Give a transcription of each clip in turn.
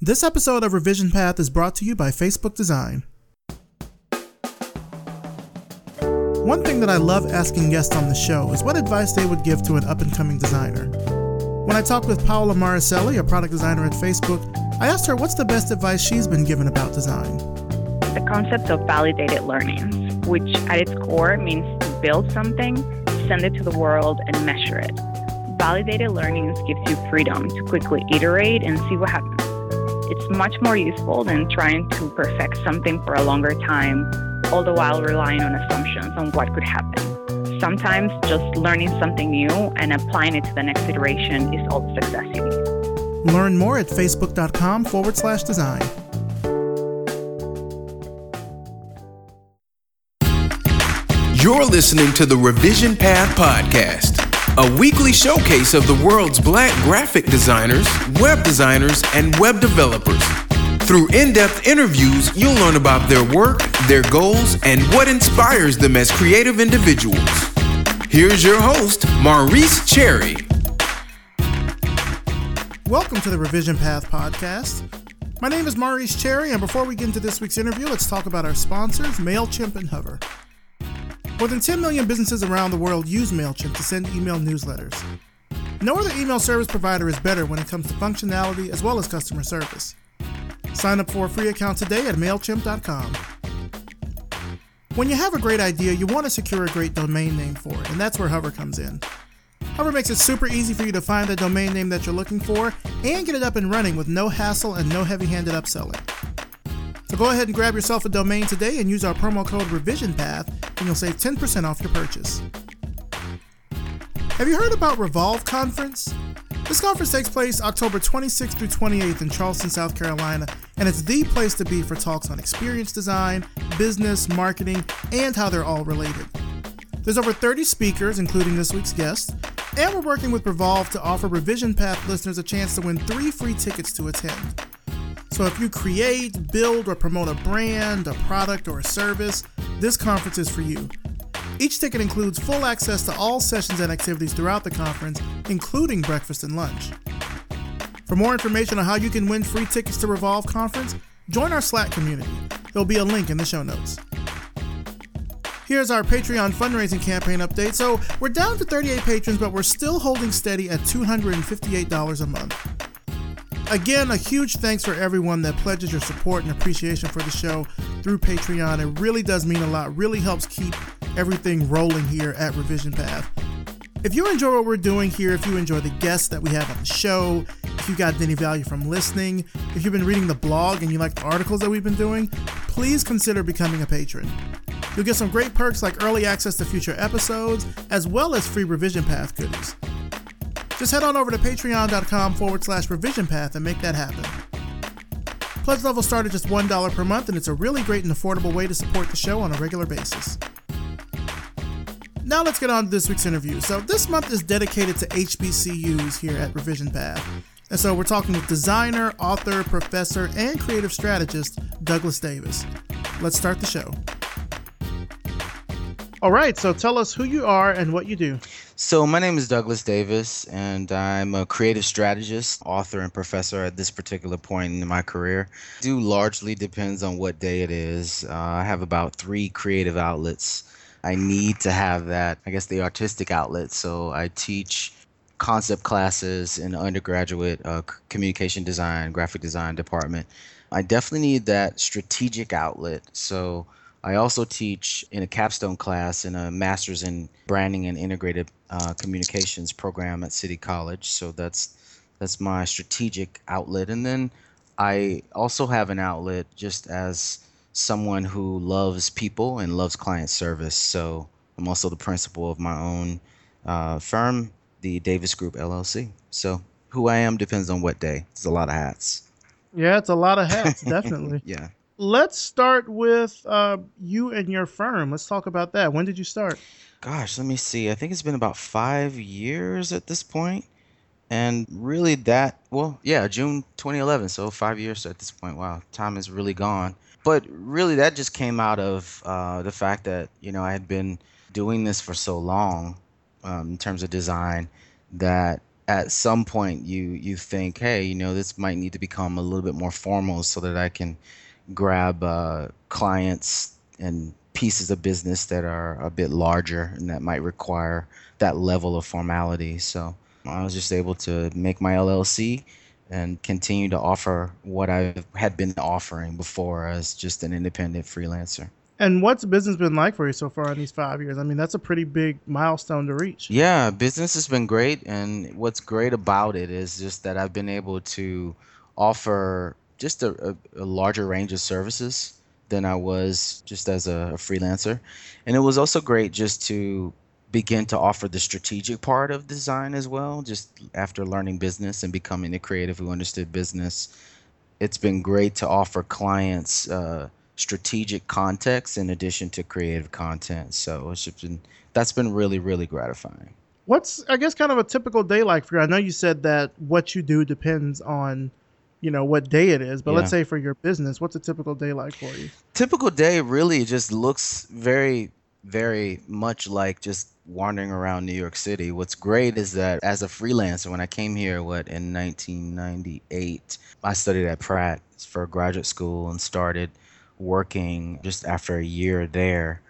This episode of Revision Path is brought to you by Facebook Design. One thing that I love asking guests on the show is what advice they would give to an up and coming designer. When I talked with Paola Maricelli, a product designer at Facebook, I asked her what's the best advice she's been given about design. The concept of validated learnings, which at its core means to build something, send it to the world, and measure it. Validated learnings gives you freedom to quickly iterate and see what happens. It's much more useful than trying to perfect something for a longer time, all the while relying on assumptions on what could happen. Sometimes just learning something new and applying it to the next iteration is all the success you need. Learn more at facebook.com forward slash design. You're listening to the Revision Path Podcast, a weekly showcase of the world's black graphic designers, web designers, and web developers. Through in depth interviews, you'll learn about their work, their goals, and what inspires them as creative individuals. Here's your host, Maurice Cherry. Welcome to the Revision Path Podcast. My name is Maurice Cherry, and before we get into this week's interview, let's talk about our sponsors, MailChimp and Hover. More than 10 million businesses around the world use MailChimp to send email newsletters. No other email service provider is better when it comes to functionality as well as customer service. Sign up for a free account today at MailChimp.com. When you have a great idea, you want to secure a great domain name for it, and that's where Hover comes in. Hover makes it super easy for you to find the domain name that you're looking for and get it up and running with no hassle and no heavy handed upselling. So go ahead and grab yourself a domain today and use our promo code RevisionPath, and you'll save 10% off your purchase. Have you heard about Revolve Conference? This conference takes place October 26th through 28th in Charleston, South Carolina, and it's the place to be for talks on experience design, business, marketing, and how they're all related. There's over 30 speakers, including this week's guest, and we're working with Revolve to offer Revision Path listeners a chance to win three free tickets to attend. So if you create, build, or promote a brand, a product, or a service, this conference is for you. Each ticket includes full access to all sessions and activities throughout the conference, including breakfast and lunch. For more information on how you can win free tickets to Revolve Conference, join our Slack community. There'll be a link in the show notes. Here's our Patreon fundraising campaign update. So, we're down to 38 patrons, but we're still holding steady at $258 a month. Again, a huge thanks for everyone that pledges your support and appreciation for the show through Patreon. It really does mean a lot, really helps keep everything rolling here at Revision Path. If you enjoy what we're doing here, if you enjoy the guests that we have on the show, if you got any value from listening, if you've been reading the blog and you like the articles that we've been doing, please consider becoming a patron. You'll get some great perks like early access to future episodes, as well as free Revision Path goodies. Just head on over to patreon.com forward slash revision path and make that happen. Pledge levels start at just $1 per month, and it's a really great and affordable way to support the show on a regular basis. Now let's get on to this week's interview. So, this month is dedicated to HBCUs here at Revision Path. And so, we're talking with designer, author, professor, and creative strategist Douglas Davis. Let's start the show. All right, so tell us who you are and what you do. So, my name is Douglas Davis, and I'm a creative strategist, author, and professor at this particular point in my career. Do largely depends on what day it is. Uh, I have about three creative outlets. I need to have that, I guess, the artistic outlet. So, I teach concept classes in undergraduate uh, communication design, graphic design department. I definitely need that strategic outlet. So, I also teach in a capstone class in a master's in branding and integrated uh, communications program at City College. So that's that's my strategic outlet, and then I also have an outlet just as someone who loves people and loves client service. So I'm also the principal of my own uh, firm, the Davis Group LLC. So who I am depends on what day. It's a lot of hats. Yeah, it's a lot of hats, definitely. yeah let's start with uh, you and your firm. Let's talk about that. When did you start? Gosh, let me see. I think it's been about five years at this point. And really, that, well, yeah, June 2011. So five years at this point. Wow, time is really gone. But really, that just came out of uh, the fact that, you know, I had been doing this for so long um, in terms of design that at some point you you think, hey, you know, this might need to become a little bit more formal so that I can grab uh, clients and pieces of business that are a bit larger and that might require that level of formality. So I was just able to make my LLC and continue to offer what I had been offering before as just an independent freelancer. And what's business been like for you so far in these five years? I mean, that's a pretty big milestone to reach. Yeah, business has been great. And what's great about it is just that I've been able to offer just a, a, a larger range of services than I was just as a, a freelancer. And it was also great just to begin to offer the strategic part of design as well, just after learning business and becoming a creative who understood business. It's been great to offer clients uh, strategic context in addition to creative content. So it's just been that's been really really gratifying. What's I guess kind of a typical day like for you? I know you said that what you do depends on you know what day it is but yeah. let's say for your business what's a typical day like for you? Typical day really just looks very very much like just wandering around new york city. What's great is that as a freelancer when i came here what in 1998 i studied at pratt for graduate school and started working just after a year there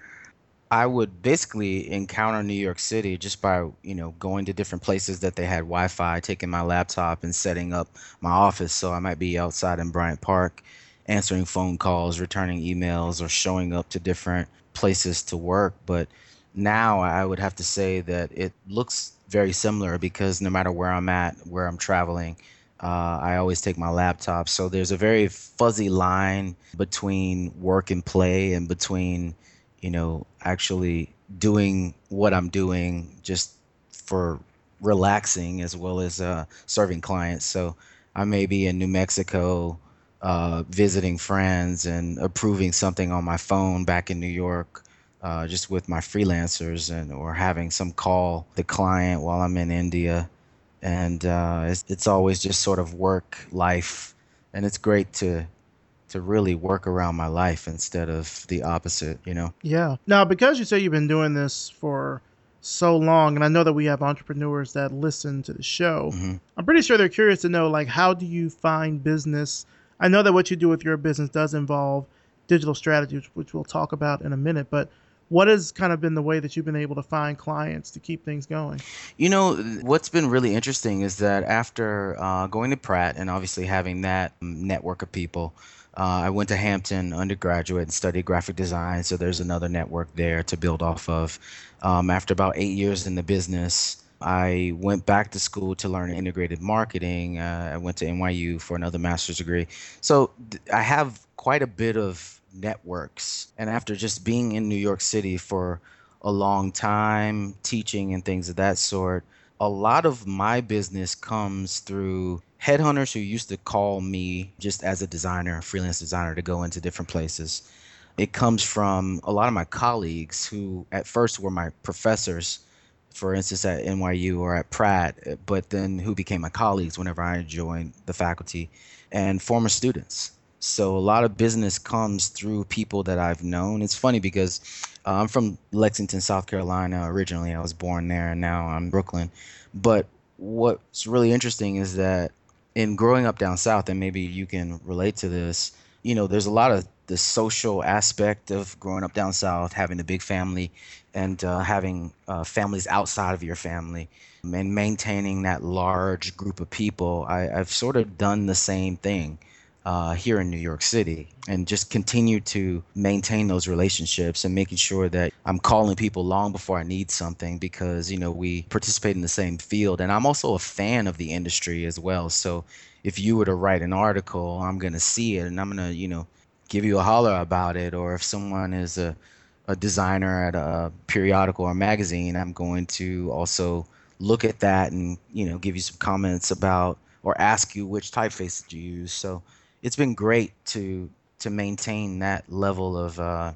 I would basically encounter New York City just by, you know, going to different places that they had Wi-Fi, taking my laptop and setting up my office. So I might be outside in Bryant Park, answering phone calls, returning emails, or showing up to different places to work. But now I would have to say that it looks very similar because no matter where I'm at, where I'm traveling, uh, I always take my laptop. So there's a very fuzzy line between work and play and between you know, actually doing what I'm doing just for relaxing as well as uh, serving clients. So I may be in New Mexico uh, visiting friends and approving something on my phone back in New York. Uh, just with my freelancers and or having some call the client while I'm in India, and uh, it's, it's always just sort of work life, and it's great to to really work around my life instead of the opposite, you know? Yeah. Now, because you say you've been doing this for so long, and I know that we have entrepreneurs that listen to the show, mm-hmm. I'm pretty sure they're curious to know, like, how do you find business? I know that what you do with your business does involve digital strategies, which we'll talk about in a minute, but what has kind of been the way that you've been able to find clients to keep things going? You know, what's been really interesting is that after uh, going to Pratt and obviously having that network of people, uh, I went to Hampton undergraduate and studied graphic design, so there's another network there to build off of. Um, after about eight years in the business, I went back to school to learn integrated marketing. Uh, I went to NYU for another master's degree. So th- I have quite a bit of networks. And after just being in New York City for a long time, teaching and things of that sort, a lot of my business comes through headhunters who used to call me just as a designer, freelance designer, to go into different places. It comes from a lot of my colleagues who at first were my professors, for instance, at NYU or at Pratt, but then who became my colleagues whenever I joined the faculty, and former students. So a lot of business comes through people that I've known. It's funny because uh, I'm from Lexington, South Carolina originally. I was born there, and now I'm Brooklyn. But what's really interesting is that in growing up down south, and maybe you can relate to this, you know, there's a lot of the social aspect of growing up down south, having a big family, and uh, having uh, families outside of your family, and maintaining that large group of people. I, I've sort of done the same thing uh, here in New York City and just continue to maintain those relationships and making sure that I'm calling people long before I need something because, you know, we participate in the same field. And I'm also a fan of the industry as well. So if you were to write an article, I'm going to see it and I'm going to, you know, give you a holler about it. Or if someone is a, a designer at a periodical or magazine, I'm going to also look at that and, you know, give you some comments about or ask you which typeface did you use. So, it's been great to to maintain that level of uh,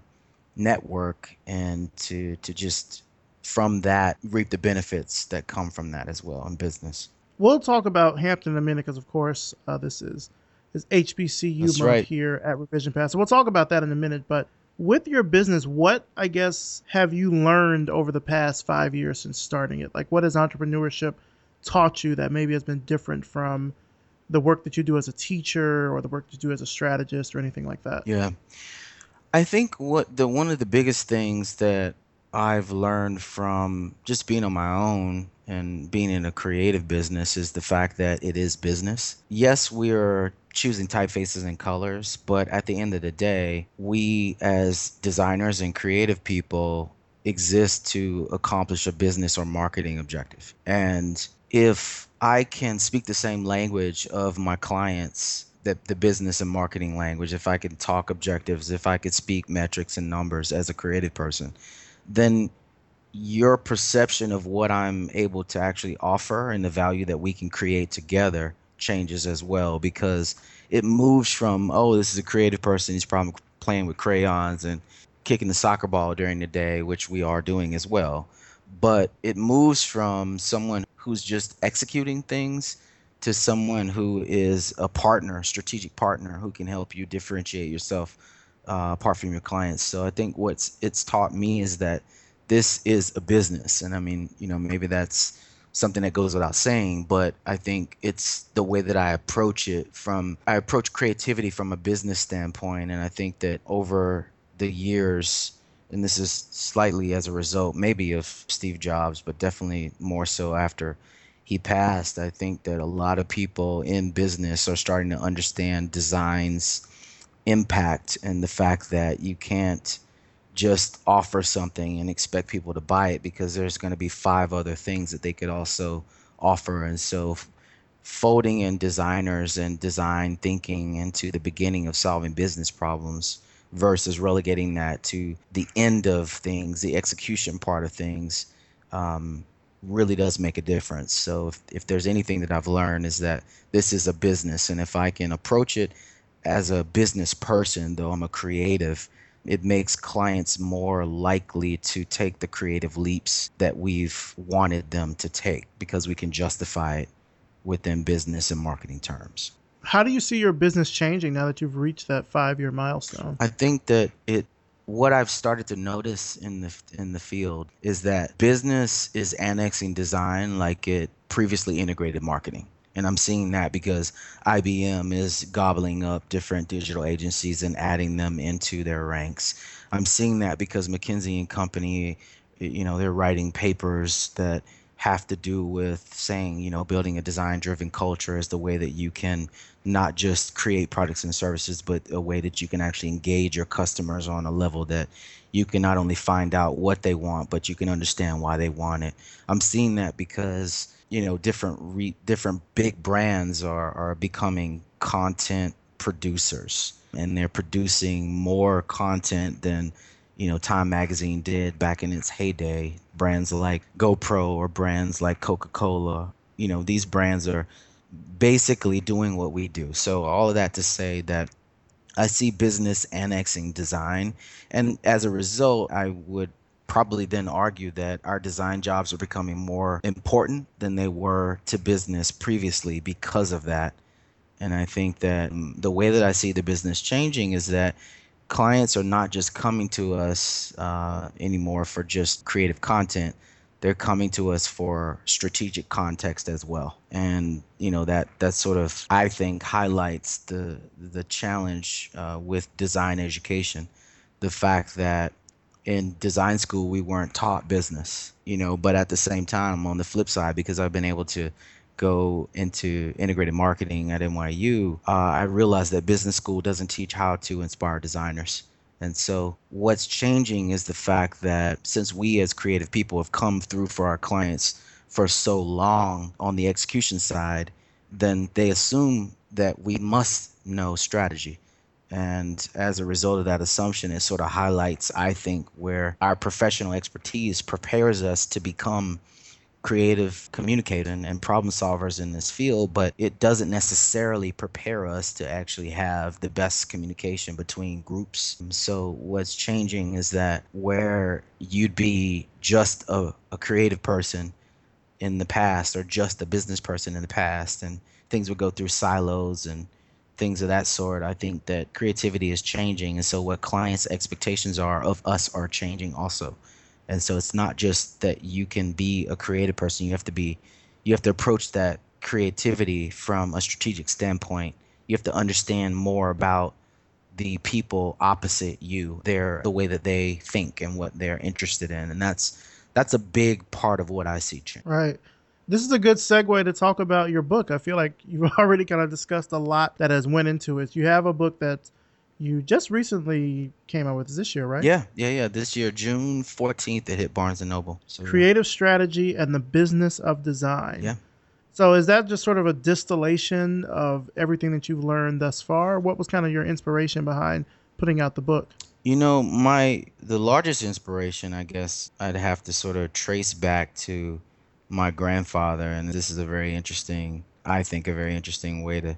network and to to just from that reap the benefits that come from that as well in business. We'll talk about Hampton in a minute because, of course, uh, this is is HBCU month right. here at Revision Path. So we'll talk about that in a minute. But with your business, what I guess have you learned over the past five years since starting it? Like, what has entrepreneurship taught you that maybe has been different from the work that you do as a teacher or the work you do as a strategist or anything like that? Yeah. I think what the one of the biggest things that I've learned from just being on my own and being in a creative business is the fact that it is business. Yes, we are choosing typefaces and colors, but at the end of the day, we as designers and creative people exist to accomplish a business or marketing objective. And if I can speak the same language of my clients, that the business and marketing language, if I can talk objectives, if I could speak metrics and numbers as a creative person, then your perception of what I'm able to actually offer and the value that we can create together changes as well because it moves from oh this is a creative person he's probably playing with crayons and kicking the soccer ball during the day which we are doing as well but it moves from someone who's just executing things to someone who is a partner strategic partner who can help you differentiate yourself uh, apart from your clients. So i think what's it's taught me is that this is a business. And i mean you know maybe that's something that goes without saying, but I think it's the way that I approach it from I approach creativity from a business standpoint. And I think that over the years and this is slightly as a result maybe of Steve Jobs, but definitely more so after he passed, I think that a lot of people in business are starting to understand design's impact and the fact that you can't just offer something and expect people to buy it because there's going to be five other things that they could also offer. And so, folding in designers and design thinking into the beginning of solving business problems versus relegating that to the end of things, the execution part of things, um, really does make a difference. So, if, if there's anything that I've learned, is that this is a business. And if I can approach it as a business person, though I'm a creative, it makes clients more likely to take the creative leaps that we've wanted them to take because we can justify it within business and marketing terms. How do you see your business changing now that you've reached that five year milestone? I think that it what I've started to notice in the in the field is that business is annexing design like it previously integrated marketing. And I'm seeing that because IBM is gobbling up different digital agencies and adding them into their ranks. I'm seeing that because McKinsey and Company, you know, they're writing papers that have to do with saying, you know, building a design driven culture is the way that you can not just create products and services, but a way that you can actually engage your customers on a level that you can not only find out what they want, but you can understand why they want it. I'm seeing that because you know different re- different big brands are are becoming content producers and they're producing more content than you know Time magazine did back in its heyday brands like GoPro or brands like Coca-Cola you know these brands are basically doing what we do so all of that to say that I see business annexing design and as a result I would probably then argue that our design jobs are becoming more important than they were to business previously because of that. And I think that the way that I see the business changing is that clients are not just coming to us uh, anymore for just creative content. They're coming to us for strategic context as well, and you know that that sort of I think highlights the the challenge uh, with design education, the fact that in design school we weren't taught business you know but at the same time on the flip side because i've been able to go into integrated marketing at nyu uh, i realized that business school doesn't teach how to inspire designers and so what's changing is the fact that since we as creative people have come through for our clients for so long on the execution side then they assume that we must know strategy. And as a result of that assumption, it sort of highlights, I think, where our professional expertise prepares us to become creative communicators and problem solvers in this field, but it doesn't necessarily prepare us to actually have the best communication between groups. So, what's changing is that where you'd be just a, a creative person in the past or just a business person in the past, and things would go through silos and things of that sort. I think that creativity is changing, and so what clients' expectations are of us are changing also. And so it's not just that you can be a creative person; you have to be you have to approach that creativity from a strategic standpoint. You have to understand more about the people opposite you, their the way that they think and what they're interested in, and that's that's a big part of what I see change. Right. This is a good segue to talk about your book. I feel like you've already kind of discussed a lot that has went into it. You have a book that you just recently came out with this year, right? Yeah, yeah, yeah. This year, June fourteenth, it hit Barnes and Noble. So, Creative strategy and the business of design. Yeah. So is that just sort of a distillation of everything that you've learned thus far? What was kind of your inspiration behind putting out the book? You know, my the largest inspiration, I guess, I'd have to sort of trace back to my grandfather, and this is a very interesting, I think, a very interesting way to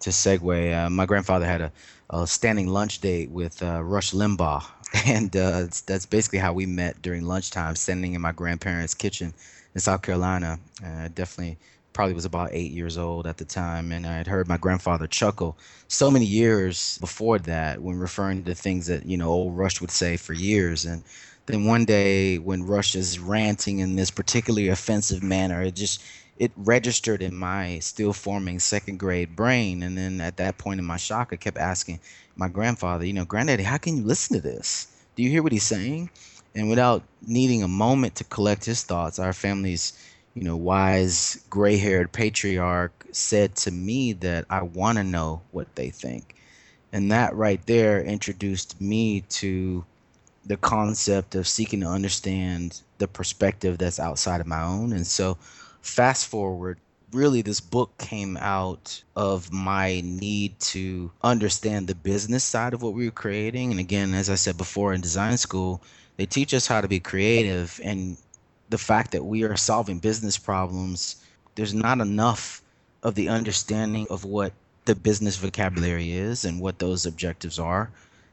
to segue. Uh, my grandfather had a, a, standing lunch date with uh, Rush Limbaugh, and uh, that's basically how we met during lunchtime, standing in my grandparents' kitchen in South Carolina. Uh, definitely probably was about eight years old at the time, and I had heard my grandfather chuckle so many years before that when referring to things that you know old Rush would say for years. And then one day when Rush is ranting in this particularly offensive manner, it just it registered in my still forming second grade brain. And then at that point in my shock, I kept asking my grandfather, you know, Granddaddy, how can you listen to this? Do you hear what he's saying? And without needing a moment to collect his thoughts, our family's you know, wise gray haired patriarch said to me that I want to know what they think. And that right there introduced me to the concept of seeking to understand the perspective that's outside of my own. And so, fast forward, really, this book came out of my need to understand the business side of what we were creating. And again, as I said before in design school, they teach us how to be creative and the fact that we are solving business problems, there's not enough of the understanding of what the business vocabulary is and what those objectives are.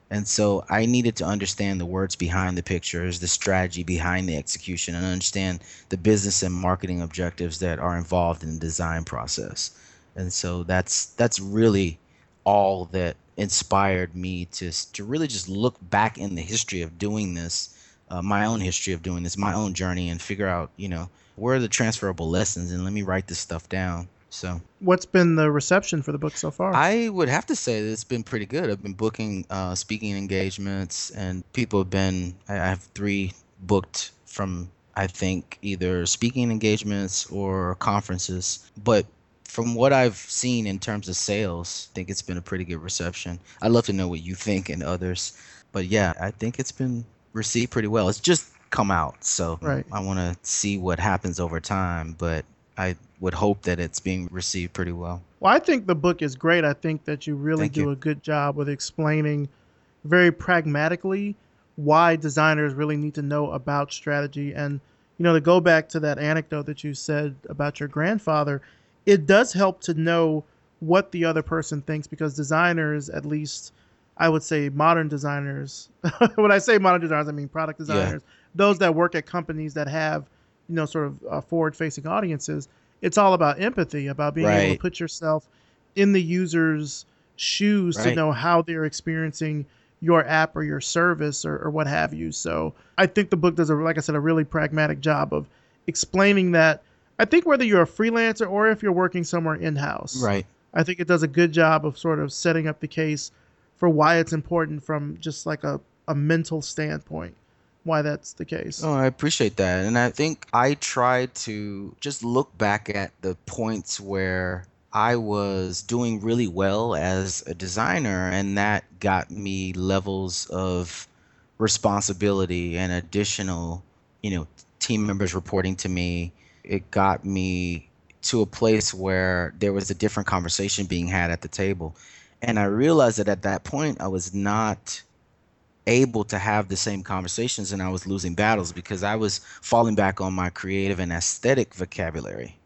And so I needed to understand the words behind the pictures, the strategy behind the execution, and understand the business and marketing objectives that are involved in the design process. And so that's that's really all that inspired me to to really just look back in the history of doing this uh, my own history of doing this, my own journey, and figure out, you know, where are the transferable lessons, and let me write this stuff down. So, what's been the reception for the book so far? I would have to say that it's been pretty good. I've been booking uh, speaking engagements, and people have been. I have three booked from I think either speaking engagements or conferences. But from what I've seen in terms of sales, I think it's been a pretty good reception. I'd love to know what you think and others. But yeah, I think it's been received pretty well. It's just come out, so right. I want to see what happens over time. But I would hope that it's being received pretty well. Well, I think the book is great. I think that you really Thank do you. a good job with explaining very pragmatically why designers really need to know about strategy. And, you know, to go back to that anecdote that you said about your grandfather, it does help to know what the other person thinks because designers, at least I would say modern designers. when I say modern designers, I mean product designers. Yeah. Those that work at companies that have, you know, sort of uh, forward-facing audiences. It's all about empathy, about being right. able to put yourself in the user's shoes right. to know how they're experiencing your app or your service or, or what have you. So I think the book does a, like I said, a really pragmatic job of explaining that. I think whether you're a freelancer or if you're working somewhere in-house, right? I think it does a good job of sort of setting up the case for why it's important from just like a, a mental standpoint why that's the case. Oh, I appreciate that. And I think I try to just look back at the points where I was doing really well as a designer, and that got me levels of responsibility and additional, you know, team members reporting to me. It got me to a place where there was a different conversation being had at the table. And I realized that at that point, I was not able to have the same conversations and I was losing battles because I was falling back on my creative and aesthetic vocabulary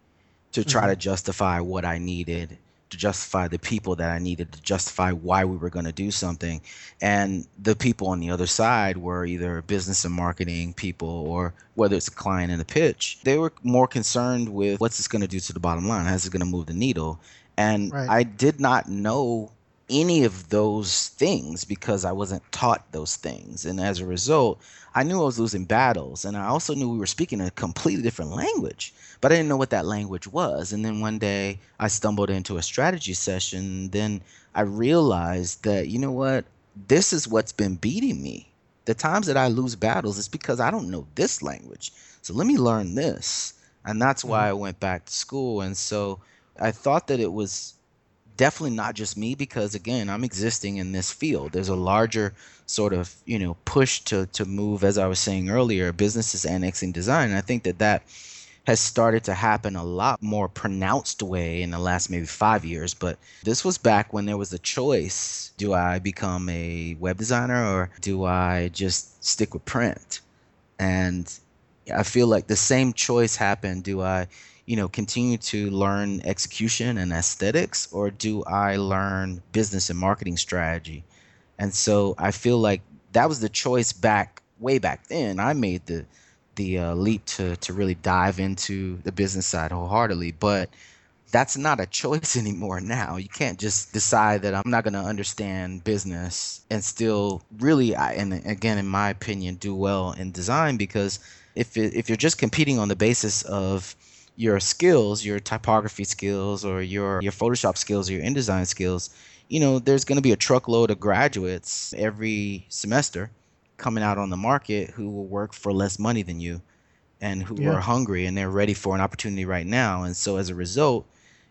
to try mm-hmm. to justify what I needed, to justify the people that I needed, to justify why we were going to do something. And the people on the other side were either business and marketing people or whether it's a client and a pitch. They were more concerned with what's this going to do to the bottom line? How's it going to move the needle? And right. I did not know any of those things because I wasn't taught those things. And as a result, I knew I was losing battles. And I also knew we were speaking a completely different language, but I didn't know what that language was. And then one day I stumbled into a strategy session. Then I realized that, you know what? This is what's been beating me. The times that I lose battles is because I don't know this language. So let me learn this. And that's why mm-hmm. I went back to school. And so I thought that it was definitely not just me because again i'm existing in this field. There's a larger sort of you know push to to move as i was saying earlier businesses annexing design. And i think that that has started to happen a lot more pronounced way in the last maybe five years. But this was back when there was a choice. Do i become a web designer or do i just stick with print? And i feel like the same choice happened. Do i you know, continue to learn execution and aesthetics, or do I learn business and marketing strategy? And so I feel like that was the choice back way back then. I made the the uh, leap to to really dive into the business side wholeheartedly, but that's not a choice anymore now. You can't just decide that I'm not going to understand business and still really, and again, in my opinion, do well in design because if it, if you're just competing on the basis of your skills, your typography skills, or your your Photoshop skills, or your InDesign skills, you know, there's going to be a truckload of graduates every semester coming out on the market who will work for less money than you and who yeah. are hungry and they're ready for an opportunity right now. And so as a result,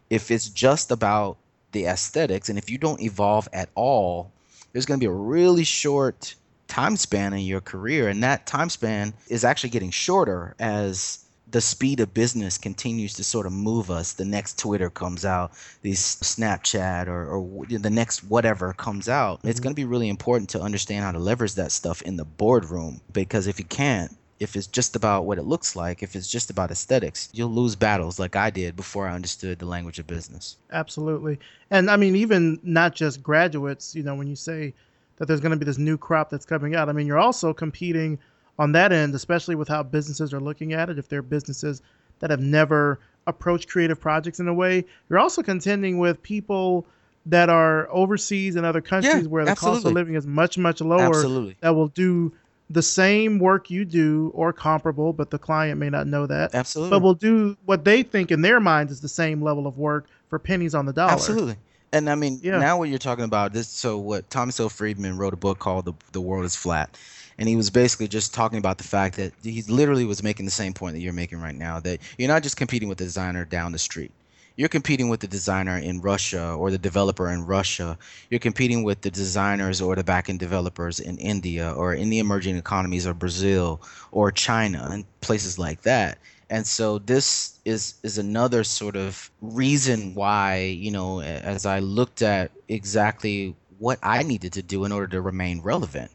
if it's just about the aesthetics and if you don't evolve at all, there's going to be a really short time span in your career and that time span is actually getting shorter as the speed of business continues to sort of move us. The next Twitter comes out, these Snapchat or, or the next whatever comes out. Mm-hmm. It's going to be really important to understand how to leverage that stuff in the boardroom because if you can't, if it's just about what it looks like, if it's just about aesthetics, you'll lose battles like I did before I understood the language of business. Absolutely. And I mean, even not just graduates, you know, when you say that there's going to be this new crop that's coming out, I mean, you're also competing – on that end, especially with how businesses are looking at it, if they're businesses that have never approached creative projects in a way, you're also contending with people that are overseas in other countries yeah, where the absolutely. cost of living is much, much lower absolutely. that will do the same work you do or comparable, but the client may not know that. Absolutely. But will do what they think in their minds is the same level of work for pennies on the dollar. Absolutely. And I mean, yeah. now what you're talking about this. So what Thomas L. Friedman wrote a book called "The The World Is Flat," and he was basically just talking about the fact that he literally was making the same point that you're making right now that you're not just competing with the designer down the street you're competing with the designer in Russia or the developer in Russia. You're competing with the designers or the backend developers in India or in the emerging economies of Brazil or China and places like that. And so this is is another sort of reason why, you know, as I looked at exactly what I needed to do in order to remain relevant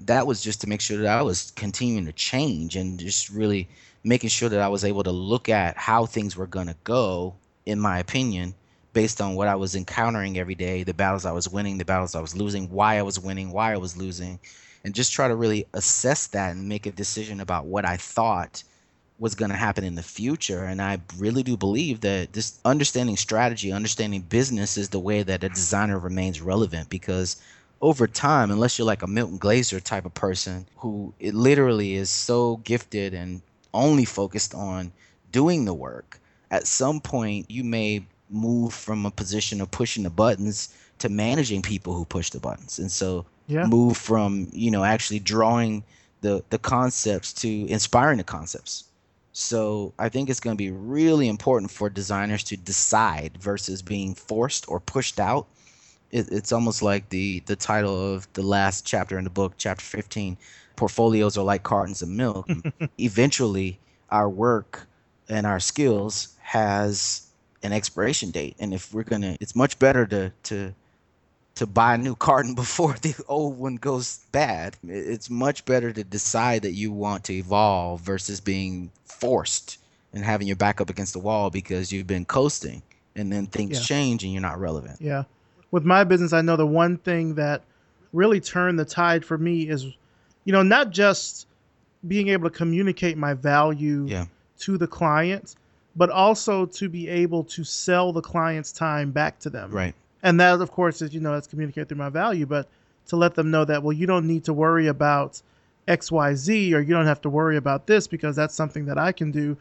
that was just to make sure that I was continuing to change and just really making sure that I was able to look at how things were going to go, in my opinion, based on what I was encountering every day, the battles I was winning, the battles I was losing, why I was winning, why I was losing, and just try to really assess that and make a decision about what I thought was going to happen in the future. And I really do believe that this understanding strategy, understanding business is the way that a designer remains relevant because over time, unless you're like a Milton Glaser type of person who it literally is so gifted and only focused on doing the work, at some point you may move from a position of pushing the buttons to managing people who push the buttons. And so yeah. move from, you know, actually drawing the the concepts to inspiring the concepts. So I think it's going to be really important for designers to decide versus being forced or pushed out it, it's almost like the the title of the last chapter in the book, chapter 15. Portfolios are like cartons of milk. Eventually, our work and our skills has an expiration date, and if we're gonna, it's much better to to to buy a new carton before the old one goes bad. It's much better to decide that you want to evolve versus being forced and having your back up against the wall because you've been coasting and then things yeah. change and you're not relevant. Yeah with my business, I know the one thing that really turned the tide for me is, you know, not just being able to communicate my value yeah. to the client, but also to be able to sell the client's time back to them. Right. And that, of course, is, you know, that's communicated through my value, but to let them know that, well, you don't need to worry about XYZ or you don't have to worry about this because that's something that I can do.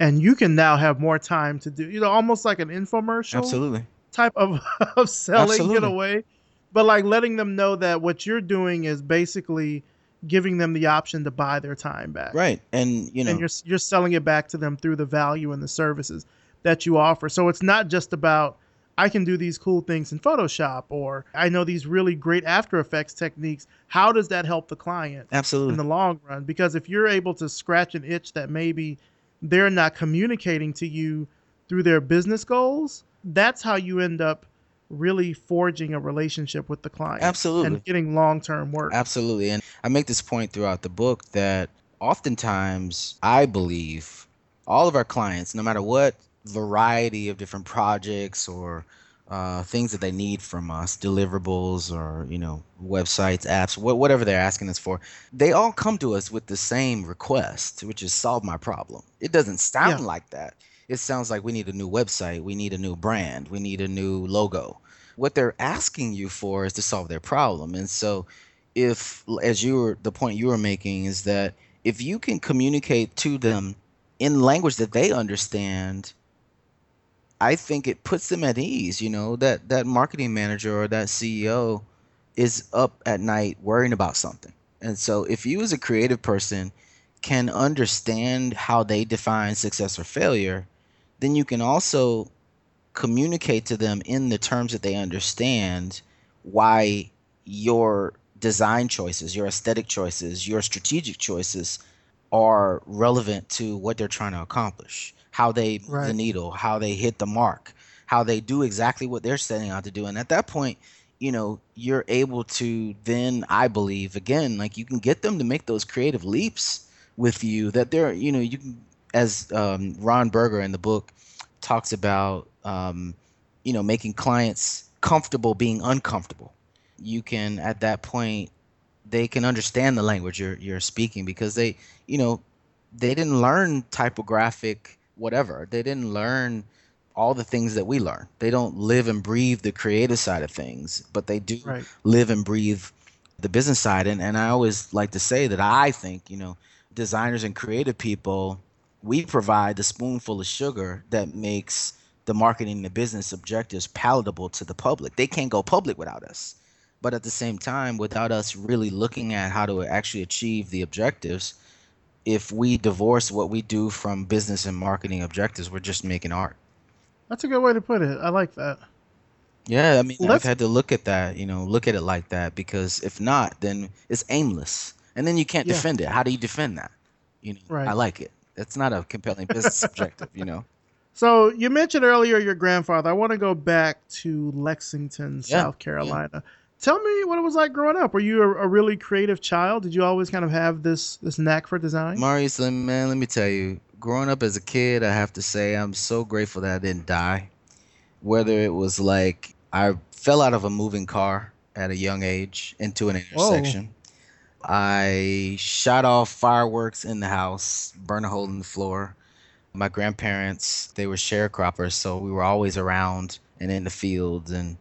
And you can now have more time to do, you know, almost like an infomercial Absolutely. type of, of selling Absolutely. in a way. But like letting them know that what you're doing is basically giving them the option to buy their time back. Right. And you know and you're you're selling it back to them through the value and the services that you offer. So it's not just about I can do these cool things in Photoshop or I know these really great After Effects techniques. How does that help the client absolutely in the long run? Because if you're able to scratch an itch that maybe they're not communicating to you through their business goals, that's how you end up really forging a relationship with the client. Absolutely. And getting long term work. Absolutely. And I make this point throughout the book that oftentimes I believe all of our clients, no matter what variety of different projects or uh, things that they need from us, deliverables or you know websites, apps, wh- whatever they're asking us for, they all come to us with the same request, which is solve my problem. It doesn't sound Yeah. like that. It sounds like we need a new website, we need a new brand, we need a new logo. What they're asking you for is to solve their problem, and so if as you were the point you were making is that if you can communicate to them in language that they understand i think it puts them at ease you know that that marketing manager or that ceo is up at night worrying about something. And so if you as a creative person can understand how they define success or failure then you can also communicate to them in the terms that they understand why your design choices, your aesthetic choices, your strategic choices are relevant to what they're trying to accomplish. How they move the needle, how they hit the mark, how they do exactly what they're setting out to do. And at that point, you know, you're able to then, I believe, again, like you can get them to make those creative leaps with you that they're, you know, you can, as um, Ron Berger in the book talks about, um, you know, making clients comfortable being uncomfortable you can at that point they can understand the language you're you're speaking because they you know they didn't learn typographic whatever. They didn't learn all the things that we learn. They don't live and breathe the creative side of things but they do Right. live and breathe the business side. And, and i always like to say that i think you know designers and creative people we provide the spoonful of sugar that makes the marketing and the business objectives palatable to the public. They can't go public without us but at the same time without us really looking at how to actually achieve the objectives if we divorce what we do from business and marketing objectives we're just making art That's a good way to put it. I like that. yeah i mean Let's- i've had to look at that you know look at it like that because if not then it's aimless and then you can't Yeah. defend it how do you defend that you know Right. i like it it's not a compelling business objective you know So you mentioned earlier your grandfather. I want to go back to Lexington, Yeah, South Carolina. Tell me what it was like growing up. Were you a, a really creative child? Did you always kind of have this this knack for design? Let- man, let me tell you, growing up as a kid, I have to say I'm so grateful that I didn't die. Whether it was like I fell out of a moving car at a young age into an Whoa. intersection. I shot off fireworks in the house, burned a hole in the floor. My grandparents, they were sharecroppers, so we were always around and in the fields and,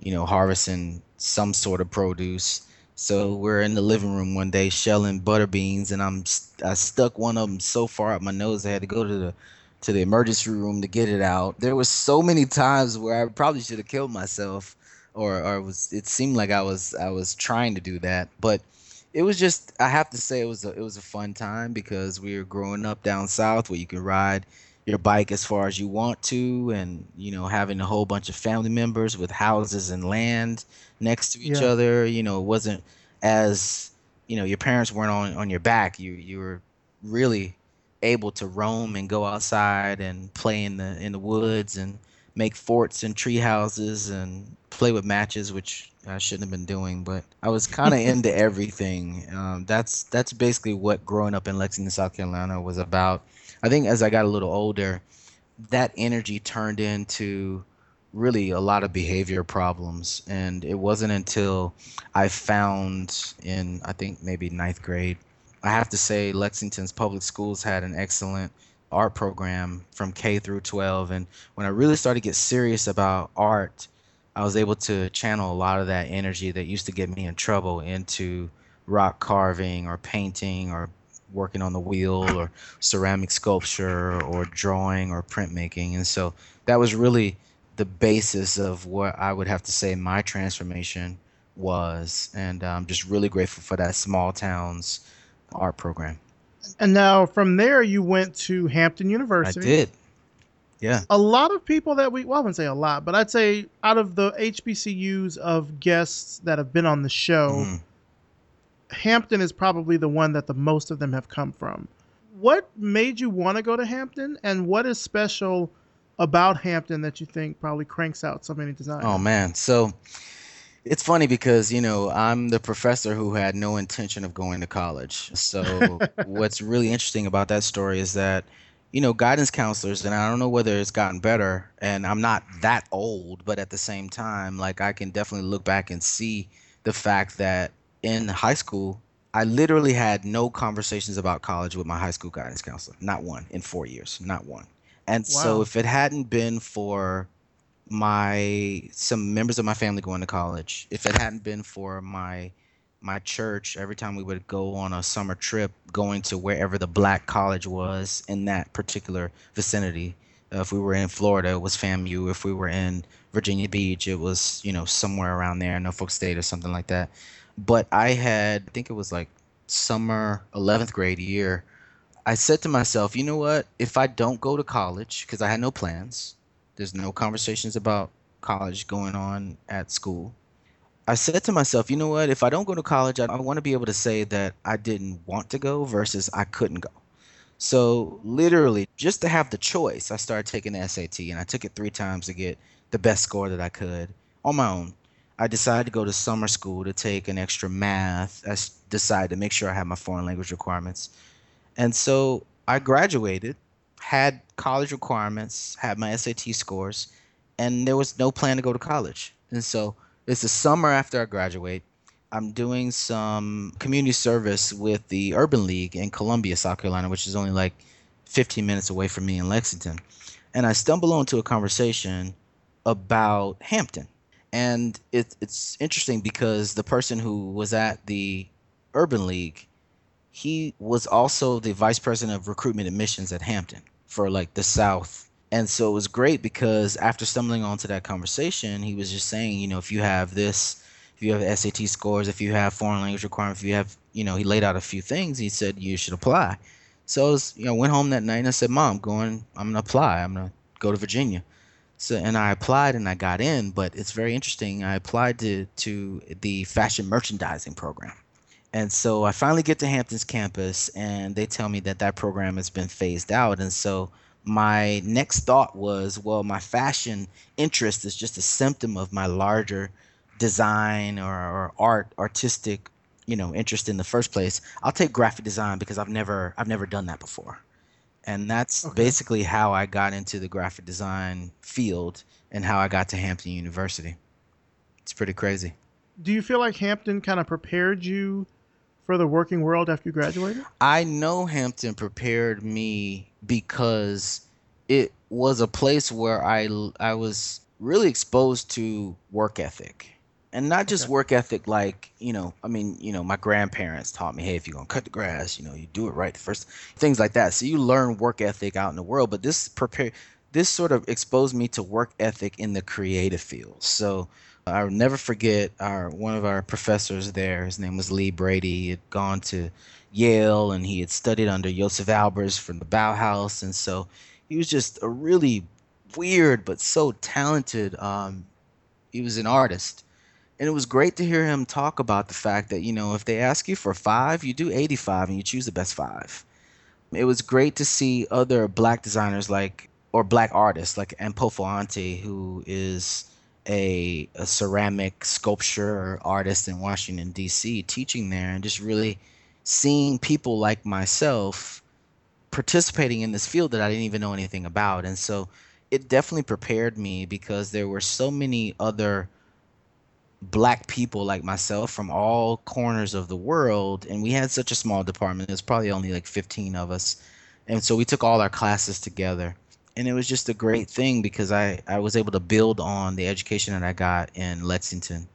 you know, harvesting some sort of produce. So we're in the living room one day shelling butter beans, and I'm I stuck one of them so far up my nose I had to go to the to the emergency room to get it out. There was so many times where I probably should have killed myself, or or was it seemed like I was I was trying to do that, but it was just I have to say it was a it was a fun time because we were growing up down south where you could ride your bike as far as you want to and you know having a whole bunch of family members with houses and land next to each Yeah. other you know it wasn't as you know your parents weren't on on your back. You you were really able to roam and go outside and play in the in the woods and make forts and tree houses and play with matches which I shouldn't have been doing but I was kind of into everything. Um, that's that's basically what growing up in Lexington South Carolina was about I think as I got a little older that energy turned into really a lot of behavior problems. And it wasn't until I found in I think maybe ninth grade I have to say Lexington's public schools had an excellent art program from K through 12 and when I really started to get serious about art I was able to channel a lot of that energy that used to get me in trouble into rock carving or painting or working on the wheel or ceramic sculpture or drawing or printmaking. And so that was really the basis of what I would have to say my transformation was. And I'm just really grateful for that small towns art program. And now from there, you went to Hampton University. I did. Yeah. A lot of people that we, well, I wouldn't say a lot, but I'd say out of the HBCUs of guests that have been on the show, mm-hmm. Hampton is probably the one that the most of them have come from. What made you want to go to Hampton, and what is special about Hampton that you think probably cranks out so many designers? Oh man, so it's funny because you know I'm the professor who had no intention of going to college. So what's really interesting about that story is that you know guidance counselors, and I don't know whether it's gotten better, and I'm not that old, but at the same time, like I can definitely look back and see the fact that in high school, I literally had no conversations about college with my high school guidance counselor. Not one in four years. Not one. And wow. so if it hadn't been for my some members of my family going to college, if it hadn't been for my my church, every time we would go on a summer trip, going to wherever the black college was in that particular vicinity. Uh, if we were in Florida, it was FAMU. If we were in Virginia Beach, it was you know somewhere around there, Norfolk State or something like that. But I had, I think it was like summer 11th grade year. I said to myself, you know what? If I don't go to college, because I had no plans, there's no conversations about college going on at school. I said to myself, you know what? If I don't go to college, I, I want to be able to say that I didn't want to go versus I couldn't go. So, literally, just to have the choice, I started taking the SAT and I took it three times to get the best score that I could on my own. I decided to go to summer school to take an extra math. I decided to make sure I had my foreign language requirements. And so I graduated, had college requirements, had my SAT scores, and there was no plan to go to college. And so it's the summer after I graduate. I'm doing some community service with the Urban League in Columbia, South Carolina, which is only like 15 minutes away from me in Lexington. And I stumble onto a conversation about Hampton and it, it's interesting because the person who was at the Urban League, he was also the vice president of recruitment admissions at Hampton for like the South. And so it was great because after stumbling onto that conversation, he was just saying, you know, if you have this, if you have SAT scores, if you have foreign language requirements, if you have, you know, he laid out a few things. He said you should apply. So I was, you know, went home that night and I said, Mom, going, I'm gonna apply. I'm gonna go to Virginia. So and I applied and I got in, but it's very interesting. I applied to to the fashion merchandising program. And so I finally get to Hampton's campus and they tell me that that program has been phased out and so my next thought was, well, my fashion interest is just a symptom of my larger design or, or art, artistic, you know, interest in the first place. I'll take graphic design because I've never I've never done that before and that's okay. basically how I got into the graphic design field and how I got to Hampton University. It's pretty crazy. Do you feel like Hampton kind of prepared you for the working world after you graduated? I know Hampton prepared me because it was a place where I I was really exposed to work ethic and not just okay. work ethic like you know i mean you know my grandparents taught me hey if you're gonna cut the grass you know you do it right the first things like that. So you learn work ethic out in the world but this prepare this sort of exposed me to work ethic in the creative field. So i'll never forget our one of our professors there his name was lee brady he had gone to yale and he had studied under josef albers from the bauhaus. And so he was just a really weird but so talented um, he was an artist and it was great to hear him talk about the fact that you know if they ask you for five you do 85 and you choose the best five it was great to see other black designers like or black artists like Ante who is a, a ceramic sculpture artist in Washington D.C. teaching there and just really seeing people like myself participating in this field that I didn't even know anything about and so it definitely prepared me because there were so many other black people like myself from all corners of the world and we had such a small department there's probably only like 15 of us and so we took all our classes together and it was just a great thing because I, I was able to build on the education that I got in Lexington.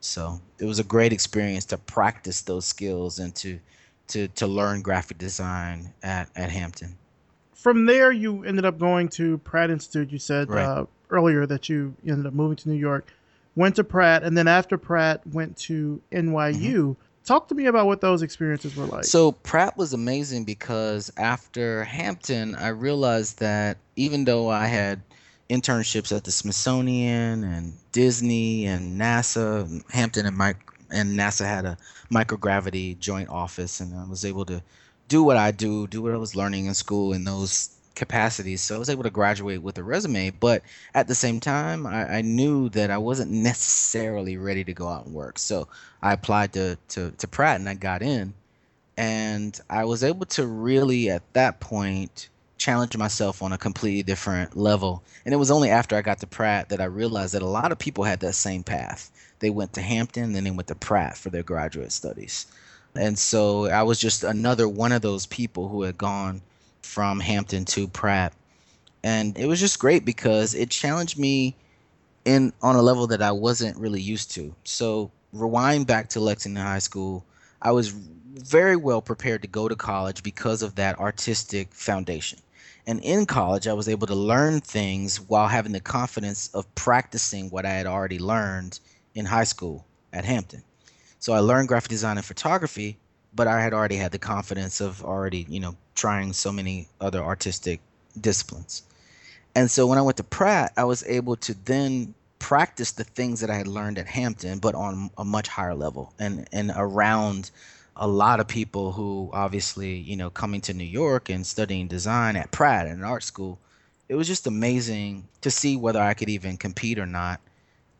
So it was a great experience to practice those skills and to to, to learn graphic design at, at Hampton. From there, you ended up going to Pratt Institute. You said Right. uh, earlier that you ended up moving to New York, went to Pratt, and then after Pratt, went to mm-hmm. NYU. Talk to me about what those experiences were like. So Pratt was amazing because after Hampton, I realized that even though I had internships at the Smithsonian and Disney and NASA, Hampton and Mike and NASA had a microgravity joint office, and I was able to do what I do, do what I was learning in school in those capacities. So I was able to graduate with a resume, but at the same time, I, I knew that I wasn't necessarily ready to go out and work. So I applied to, to, to Pratt and I got in. And I was able to really, at that point, challenge myself on a completely different level. And it was only after I got to Pratt that I realized that a lot of people had that same path. They went to Hampton, then they went to Pratt for their graduate studies. And so I was just another one of those people who had gone from Hampton to Pratt. And it was just great because it challenged me in on a level that I wasn't really used to. So rewind back to Lexington High School, I was very well prepared to go to college because of that artistic foundation. And in college, I was able to learn things while having the confidence of practicing what I had already learned in high school at Hampton. So I learned graphic design and photography, but I had already had the confidence of already, you know, trying so many other artistic disciplines. And so when I went to Pratt, I was able to then practice the things that I had learned at Hampton, but on a much higher level and, and around a lot of people who obviously, you know, coming to New York and studying design at Pratt and art school, it was just amazing to see whether I could even compete or not.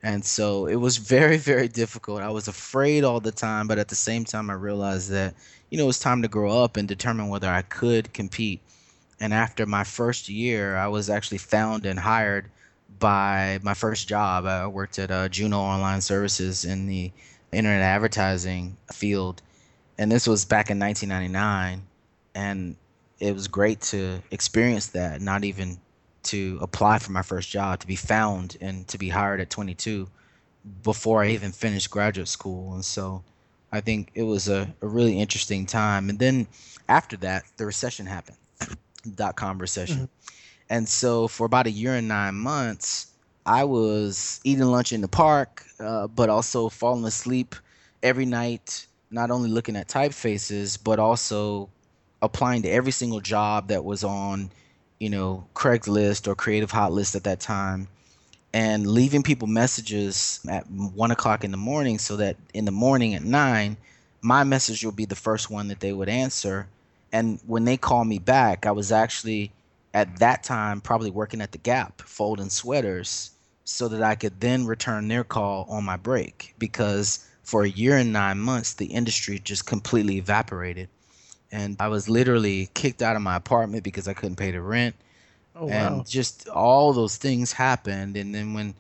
And so it was very, very difficult. I was afraid all the time, but at the same time, I realized that, you know, it was time to grow up and determine whether I could compete. And after my first year, I was actually found and hired by my first job. I worked at uh, Juno Online Services in the internet advertising field. And this was back in 1999. And it was great to experience that, not even to apply for my first job, to be found and to be hired at 22 before I even finished graduate school. And so I think it was a, a really interesting time. And then after that, the recession happened, dot com recession. And so for about a year and nine months, I was eating lunch in the park, uh, but also falling asleep every night, not only looking at typefaces, but also applying to every single job that was on, you know, Craigslist or Creative Hot List at that time, and leaving people messages at one o'clock in the morning so that in the morning at nine, my message would be the first one that they would answer. And when they call me back, I was actually at that time probably working at the Gap folding sweaters so that I could then return their call on my break because for a year and nine months the industry just completely evaporated and I was literally kicked out of my apartment because I couldn't pay the rent. Oh, and wow. just all those things happened. And then when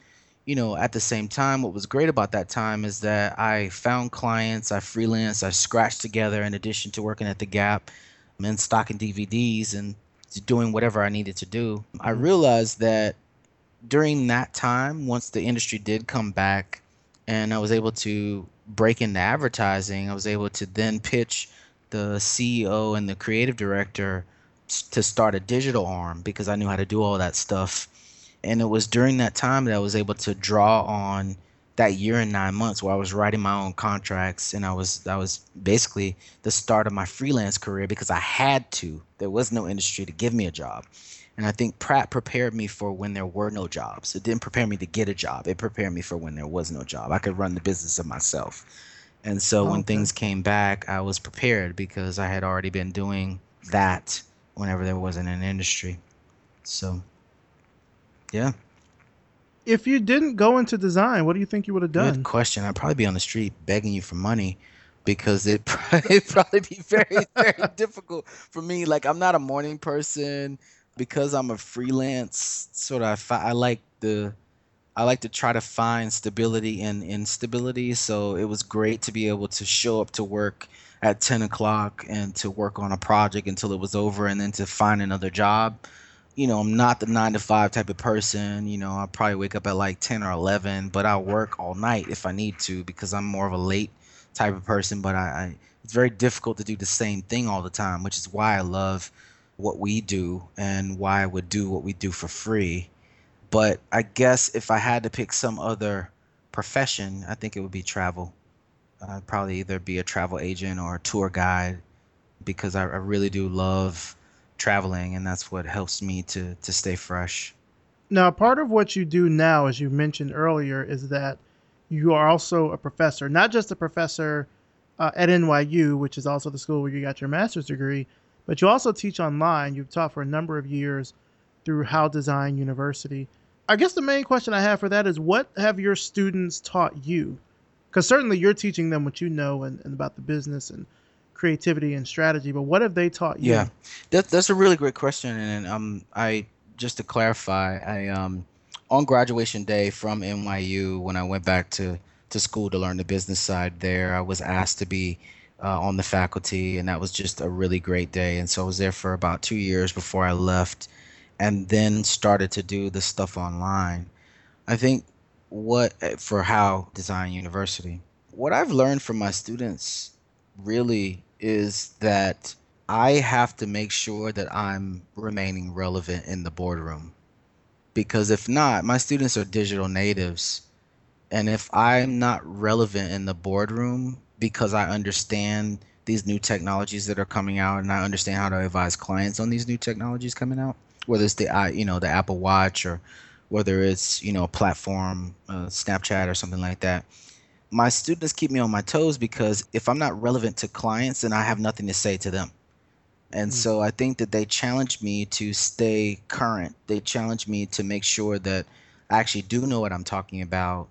you know at the same time what was great about that time is that I found clients I freelanced I scratched together in addition to working at the Gap and stocking DVDs and doing whatever I needed to do. I mm-hmm. realized that during that time once the industry did come back and I was able to break into advertising I was able to then pitch the CEO and the creative director to start a digital arm because I knew how to do all that stuff. And it was during that time that I was able to draw on that year and nine months where I was writing my own contracts and I was I was basically the start of my freelance career because I had to. There was no industry to give me a job. And I think Pratt prepared me for when there were no jobs. It didn't prepare me to get a job. It prepared me for when there was no job. I could run the business of myself. And so when things came back, I was prepared because I had already been doing that whenever there wasn't an industry. So, yeah, If you didn't go into design, what do you think you would have done? good question. I'd probably be on the street begging you for money because it it'd probably be very very difficult for me. Like I'm not a morning person because I'm a freelance. Sort of, I, I like the I like to try to find stability in instability. So it was great to be able to show up to work at 10 o'clock and to work on a project until it was over and then to find another job. you know, I'm not the nine to five type of person. You know, I'll probably wake up at like 10 or 11, but I'll work all night if I need to because I'm more of a late type of person. But I, I it's very difficult to do the same thing all the time, which is why I love what we do and why I would do what we do for free. But I guess if I had to pick some other profession, I think it would be travel. I'd probably either be a travel agent or a tour guide because I, I really do love traveling, and that's what helps me to to stay fresh. Now, part of what you do now, as you mentioned earlier, is that you are also a professor, not just a professor uh, at NYU, which is also the school where you got your master's degree, but you also teach online. You've taught for a number of years through How Design University. I guess the main question I have for that is what have your students taught you? Because certainly you're teaching them what you know and, and about the business and creativity and strategy, but what have they taught you? Yeah, that, that's a really great question. And um, I just to clarify, I um, on graduation day from NYU when I went back to to school to learn the business side there, I was asked to be uh, on the faculty, and that was just a really great day. And so I was there for about two years before I left, and then started to do the stuff online. I think what eh, for how design university what i've learned from my students really is that I have to make sure that I'm remaining relevant in the boardroom. Because if not, my students are digital natives. And if I'm not relevant in the boardroom because I understand these new technologies that are coming out and I understand how to advise clients on these new technologies coming out, whether it's the you know the Apple Watch or whether it's you know a platform, uh, Snapchat or something like that, my students keep me on my toes because if I'm not relevant to clients, then I have nothing to say to them. And mm-hmm. so I think that they challenge me to stay current. They challenge me to make sure that I actually do know what I'm talking about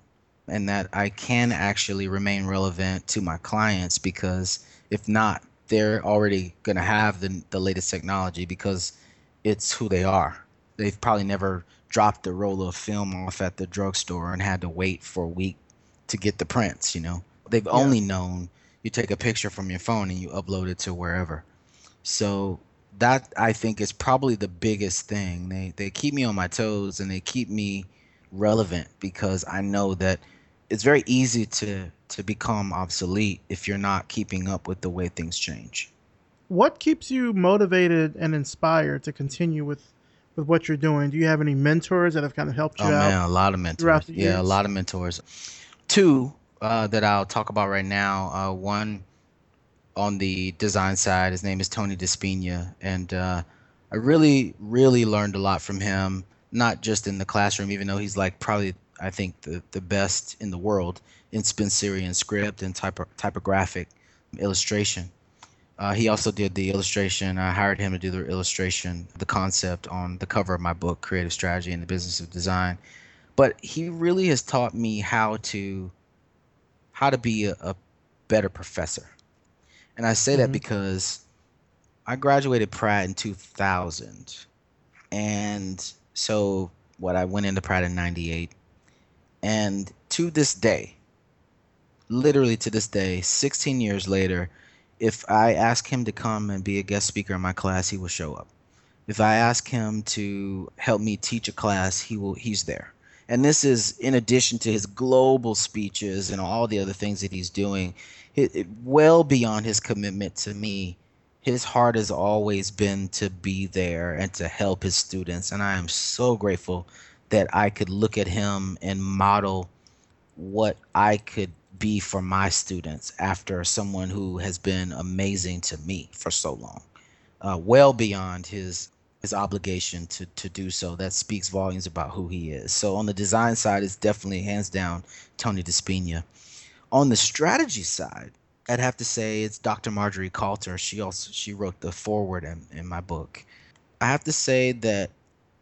and that I can actually remain relevant to my clients because if not, they're already going to have the, the latest technology because it's who they are. They've probably never dropped a roll of film off at the drugstore and had to wait for a week to get the prints. You know, they've yeah. only known you take a picture from your phone and you upload it to wherever. So that I think is probably the biggest thing. They they keep me on my toes and they keep me relevant because I know that it's very easy to to become obsolete if you're not keeping up with the way things change. What keeps you motivated and inspired to continue with with what you're doing? Do you have any mentors that have kind of helped you oh, out? man, a lot of mentors. Yeah, a lot of mentors two uh, that I'll talk about right now. Uh, one on the design side, his name is Tony Di Spigna, and uh, I really, really learned a lot from him. Not just in the classroom, even though he's like probably I think the, the best in the world in Spencerian script and typo, typographic illustration. Uh, he also did the illustration. I hired him to do the illustration, the concept on the cover of my book, Creative Strategy and the Business of Design but he really has taught me how to how to be a, a better professor and i say mm-hmm. that because i graduated pratt in 2000 and so what i went into pratt in 98 and to this day literally to this day 16 years later if i ask him to come and be a guest speaker in my class he will show up. If i ask him to help me teach a class he will he's there. And this is in addition to his global speeches and all the other things that he's doing it, it, well beyond his commitment to me his heart has always been to be there and to help his students. And i am so grateful that i could look at him and model what i could be for my students after someone who has been amazing to me for so long uh, well beyond his his obligation to to do so. That speaks volumes about who he is. So on the design side, it's definitely hands down Tony Di Spigna. On the strategy side, I'd have to say it's Dr. Marjorie Kalter. She also she wrote the foreword in, in my book. I have to say that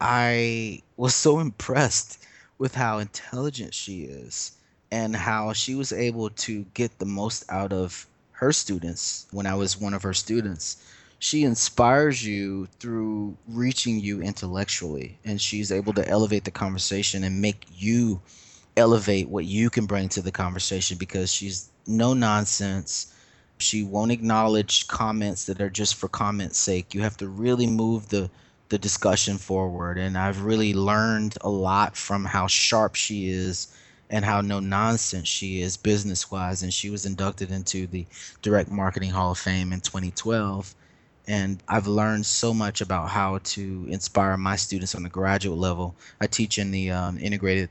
I was so impressed with how intelligent she is and how she was able to get the most out of her students when I was one of her students she inspires you through reaching you intellectually and she's able to elevate the conversation and make you elevate what you can bring to the conversation because she's no nonsense she won't acknowledge comments that are just for comments sake you have to really move the the discussion forward. And I've really learned a lot from how sharp she is and how no nonsense she is business wise. And she was inducted into the Direct Marketing Hall of Fame in 2012. And I've learned so much about how to inspire my students on the graduate level. I teach in the um, integrated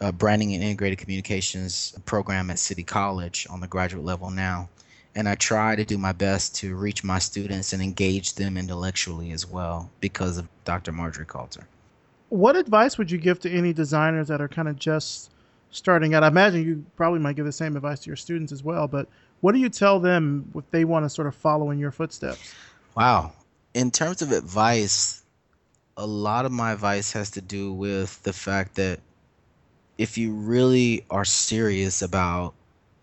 uh, branding and integrated communications program at City College on the graduate level now and I try to do my best to reach my students and engage them intellectually as well because of Dr. Marjorie Kalter. What advice would you give to any designers that are kind of just starting out? I imagine you probably might give the same advice to your students as well, but what do you tell them if they want to sort of follow in your footsteps? Wow. In terms of advice, a lot of my advice has to do with the fact that if you really are serious about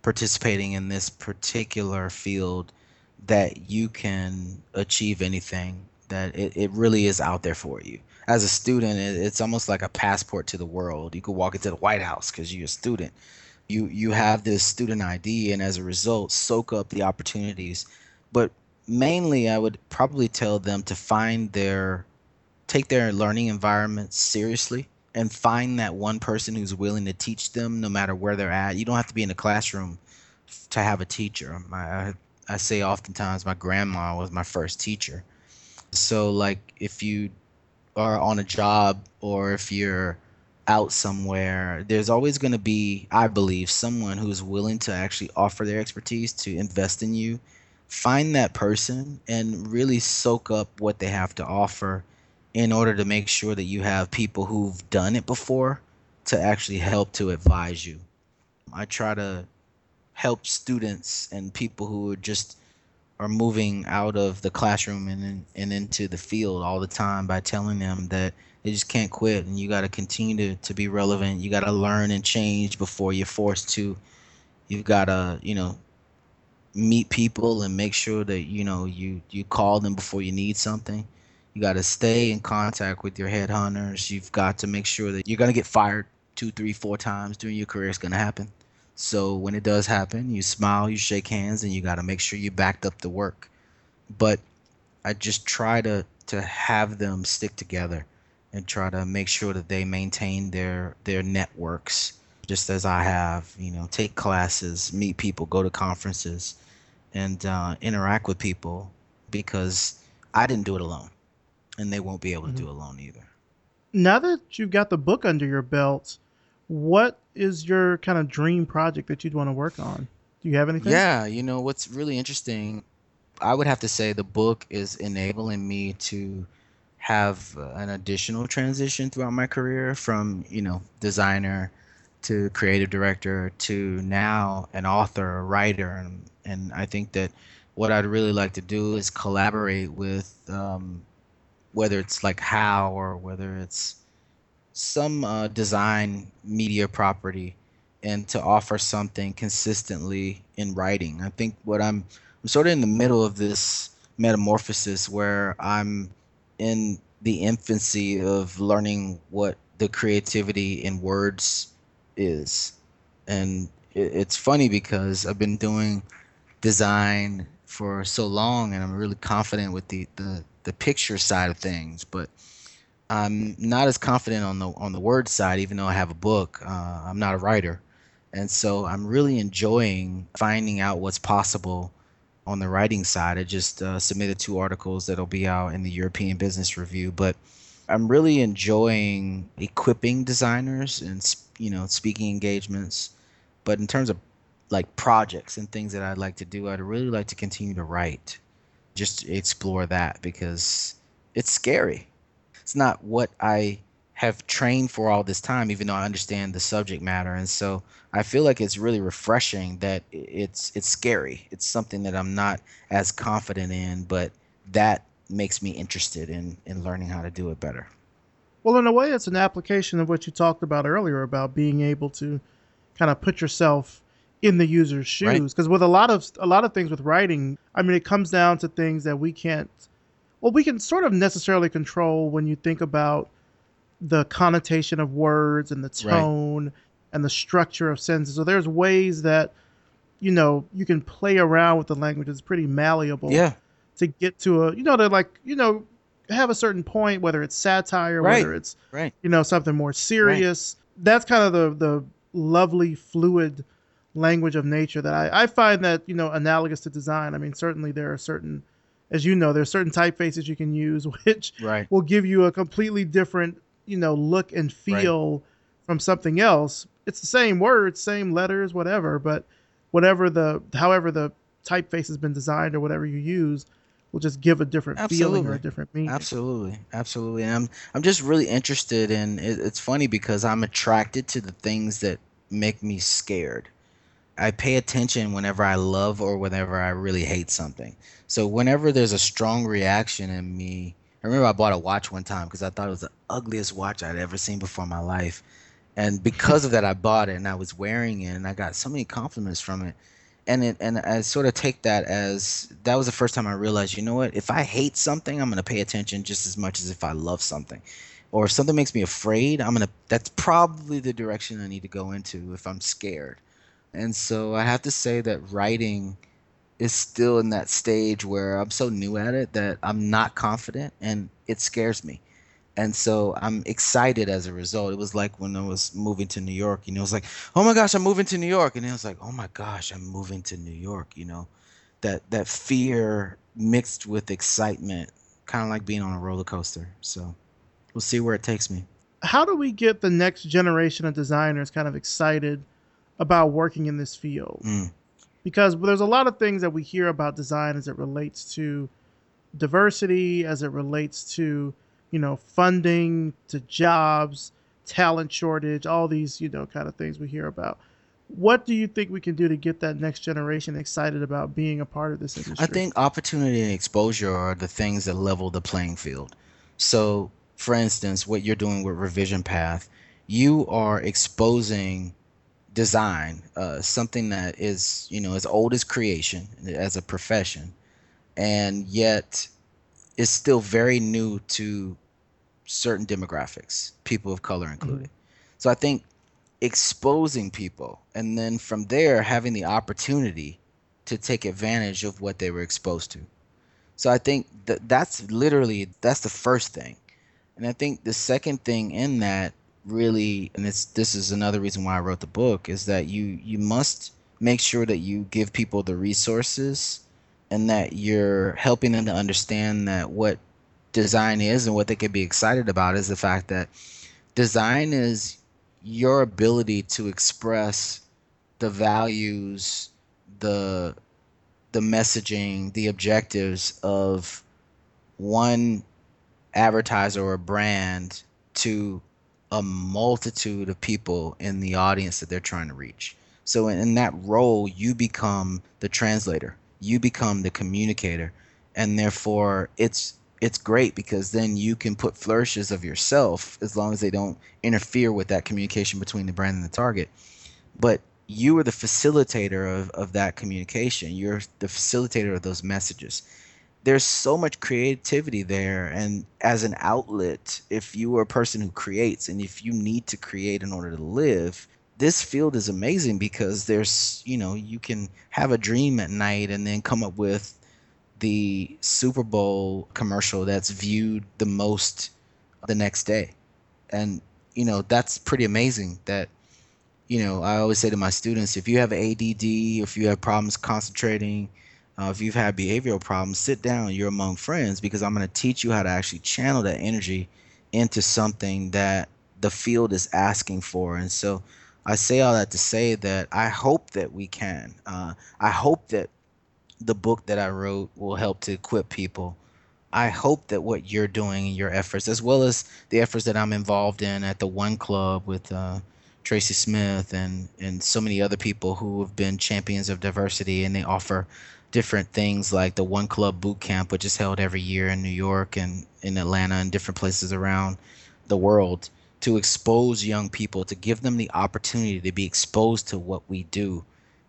participating in this particular field that you can achieve anything that it, it really is out there for you as a student it, it's almost like a passport to the world you could walk into the white house because you're a student you you have this student id and as a result soak up the opportunities but mainly i would probably tell them to find their take their learning environment seriously and find that one person who's willing to teach them no matter where they're at. You don't have to be in a classroom to have a teacher. I, I say oftentimes my grandma was my first teacher. So like if you are on a job or if you're out somewhere, there's always going to be, I believe, someone who's willing to actually offer their expertise to invest in you. Find that person and really soak up what they have to offer in order to make sure that you have people who've done it before to actually help to advise you. I try to help students and people who are just are moving out of the classroom and and into the field all the time by telling them that they just can't quit and you got to continue to, to be relevant you got to learn and change before you're forced to you've got to you know meet people and make sure that you know you you call them before you need something you got to stay in contact with your headhunters. You've got to make sure that you're going to get fired two, three, four times during your career. It's going to happen. So when it does happen, you smile, you shake hands, and you got to make sure you backed up the work. But I just try to to have them stick together and try to make sure that they maintain their their networks just as I have. You know, take classes, meet people, go to conferences, and uh, interact with people because I didn't do it alone and they won't be able to mm-hmm. do alone either. Now that you've got the book under your belt, what is your kind of dream project that you'd want to work on? Do you have anything? Yeah, you know what's really interesting. I would have to say the book is enabling me to have an additional transition throughout my career from you know designer to creative director to now an author, a writer, and, and I think that what I'd really like to do is collaborate with um, whether it's like how or whether it's some uh, design media property and to offer something consistently in writing. I think what I'm I'm sort of in the middle of this metamorphosis where I'm in the infancy of learning what the creativity in words is. And it's funny because I've been doing design for so long and I'm really confident with the, the the picture side of things, but I'm not as confident on the on the word side. Even though I have a book, uh, I'm not a writer, and so I'm really enjoying finding out what's possible on the writing side. I just uh, submitted two articles that'll be out in the European Business Review, but I'm really enjoying equipping designers and you know speaking engagements. But in terms of like projects and things that I'd like to do, I'd really like to continue to write just explore that because it's scary. It's not what I have trained for all this time, even though I understand the subject matter. And so I feel like it's really refreshing that it's it's scary. It's something that I'm not as confident in, but that makes me interested in in learning how to do it better. Well, in a way, it's an application of what you talked about earlier about being able to kind of put yourself in the user's shoes because right. with a lot of a lot of things with writing i mean it comes down to things that we can't well we can sort of necessarily control when you think about the connotation of words and the tone right. and the structure of sentences so there's ways that you know you can play around with the language it's pretty malleable yeah to get to a you know to like you know have a certain point, whether it's satire, Right. whether it's Right. you know something more serious. That's kind of the the lovely fluid language of nature that I, I find that you know analogous to design. I mean, certainly there are certain, as you know, there's certain typefaces you can use which Right. will give you a completely different you know look and feel from something else. It's the same words, same letters, whatever, but whatever the however the typeface has been designed or whatever you use will just give a different feeling or a Absolutely. different meaning. Absolutely, absolutely. And I'm I'm just really interested in. It, it's funny because I'm attracted to the things that make me scared. I pay attention whenever I love or whenever I really hate something. So whenever there's a strong reaction in me, I remember I bought a watch one time because I thought it was the ugliest watch I'd ever seen before in my life, and because of that, I bought it and I was wearing it and I got so many compliments from it and it and I sort of take that as that was the first time I realized, you know what? If I hate something, I'm gonna pay attention just as much as if I love something. Or if something makes me afraid, I'm gonna that's probably the direction I need to go into if I'm scared. And so I have to say that writing is still in that stage where I'm so new at it that I'm not confident and it scares me. And so I'm excited as a result. It was like when I was moving to New York, you know, it was like, oh my gosh, I'm moving to New York. And it was like, oh my gosh, I'm moving to New York, you know. That that fear mixed with excitement, kind of like being on a roller coaster. So we'll see where it takes me. how do we get the next generation of designers kind of excited about working in this field? Mm. Because there's a lot of things that we hear about design as it relates to diversity, as it relates to, you know, funding, to jobs, talent shortage, all these, you know, kind of things we hear about. What do you think we can do to get that next generation excited about being a part of this industry? I think opportunity and exposure are the things that level the playing field. So, for instance, what you're doing with Revision Path, you are exposing design, uh, something that is, you know, as old as creation as a profession, and yet is still very new to certain demographics, people of color included. So I think exposing people and then from there having the opportunity to take advantage of what they were exposed to. So I think that that's literally that's the first thing. And I think the second thing in that really and it's this is another reason why I wrote the book is that you you must make sure that you give people the resources and that you're helping them to understand that what design is and what they can be excited about is the fact that design is your ability to express the values, the the messaging, the objectives of one advertiser or brand to a multitude of people in the audience that they're trying to reach. So in, that role, you become the translator, you become the communicator, and therefore it's it's great because then you can put flourishes of yourself as long as they don't interfere with that communication between the brand and the target. But you are the facilitator of, of that communication. You're the facilitator of those messages. There's so much creativity there. And as an outlet, if you are a person who creates and if you need to create in order to live, this field is amazing because there's, you know, you can have a dream at night and then come up with the Super Bowl commercial that's viewed the most the next day. And, you know, that's pretty amazing that, you know, I always say to my students if you have ADD, if you have problems concentrating, uh, if you've had behavioral problems, sit down, you're among friends because I'm going to teach you how to actually channel that energy into something that the field is asking for. And so I say all that to say that I hope that we can. Uh, I hope that the book that I wrote will help to equip people. I hope that what you're doing in your efforts, as well as the efforts that I'm involved in at the One Club with uh, Tracy Smith and and so many other people who have been champions of diversity, and they offer different things like the One Club Boot Camp, which is held every year in New York and in Atlanta and different places around the world to expose young people, to give them the opportunity to be exposed to what we do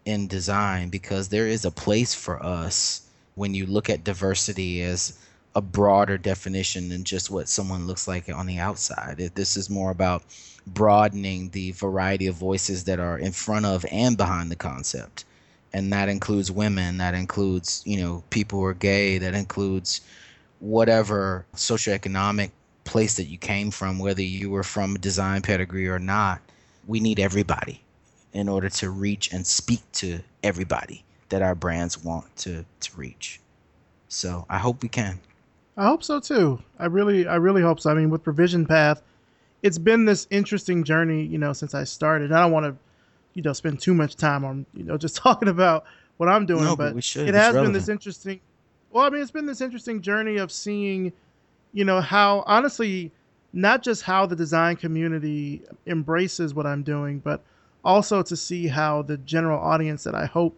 in design because there is a place for us when you look at diversity as a broader definition than just what someone looks like on the outside. This is more about broadening the variety of voices that are in front of and behind the concept. And that includes women, that includes, you know, people who are gay, that includes whatever socioeconomic place that you came from, whether you were from a design pedigree or not, we need everybody in order to reach and speak to everybody that our brands want to, to reach. So I hope we can. I hope so too. I really, I really hope so. I mean, with Revision Path, it's been this interesting journey, you know, since I started. I don't want to, you know, spend too much time on, you know, just talking about what I'm doing, no, but, but it has been this interesting. Well, I mean, it's been this interesting journey of seeing, you know, how honestly, not just how the design community embraces what I'm doing, but also to see how the general audience that I hope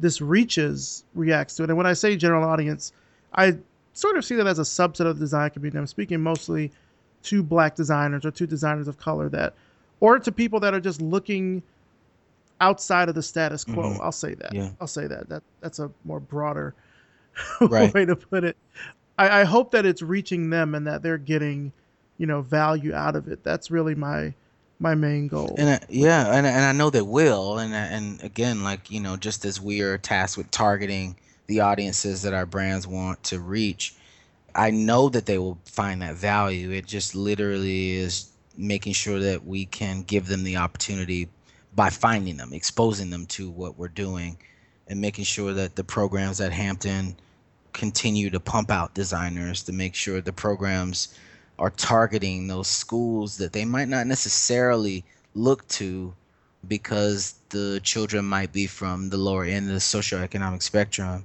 this reaches reacts to it. And when I say general audience, I sort of see that as a subset of the design community. I'm speaking mostly to black designers or to designers of color that, or to people that are just looking outside of the status quo. Mhm. I'll say that. Yeah. I'll say that. That that's a more broader Right. way to put it. I, I hope that it's reaching them and that they're getting, you know, value out of it. That's really my my main goal. And I, yeah, and and I know they will. And and again, like you know, just as we are tasked with targeting the audiences that our brands want to reach, I know that they will find that value. It just literally is making sure that we can give them the opportunity by finding them, exposing them to what we're doing, and making sure that the programs at Hampton continue to pump out designers to make sure the programs are targeting those schools that they might not necessarily look to because the children might be from the lower end of the socioeconomic spectrum.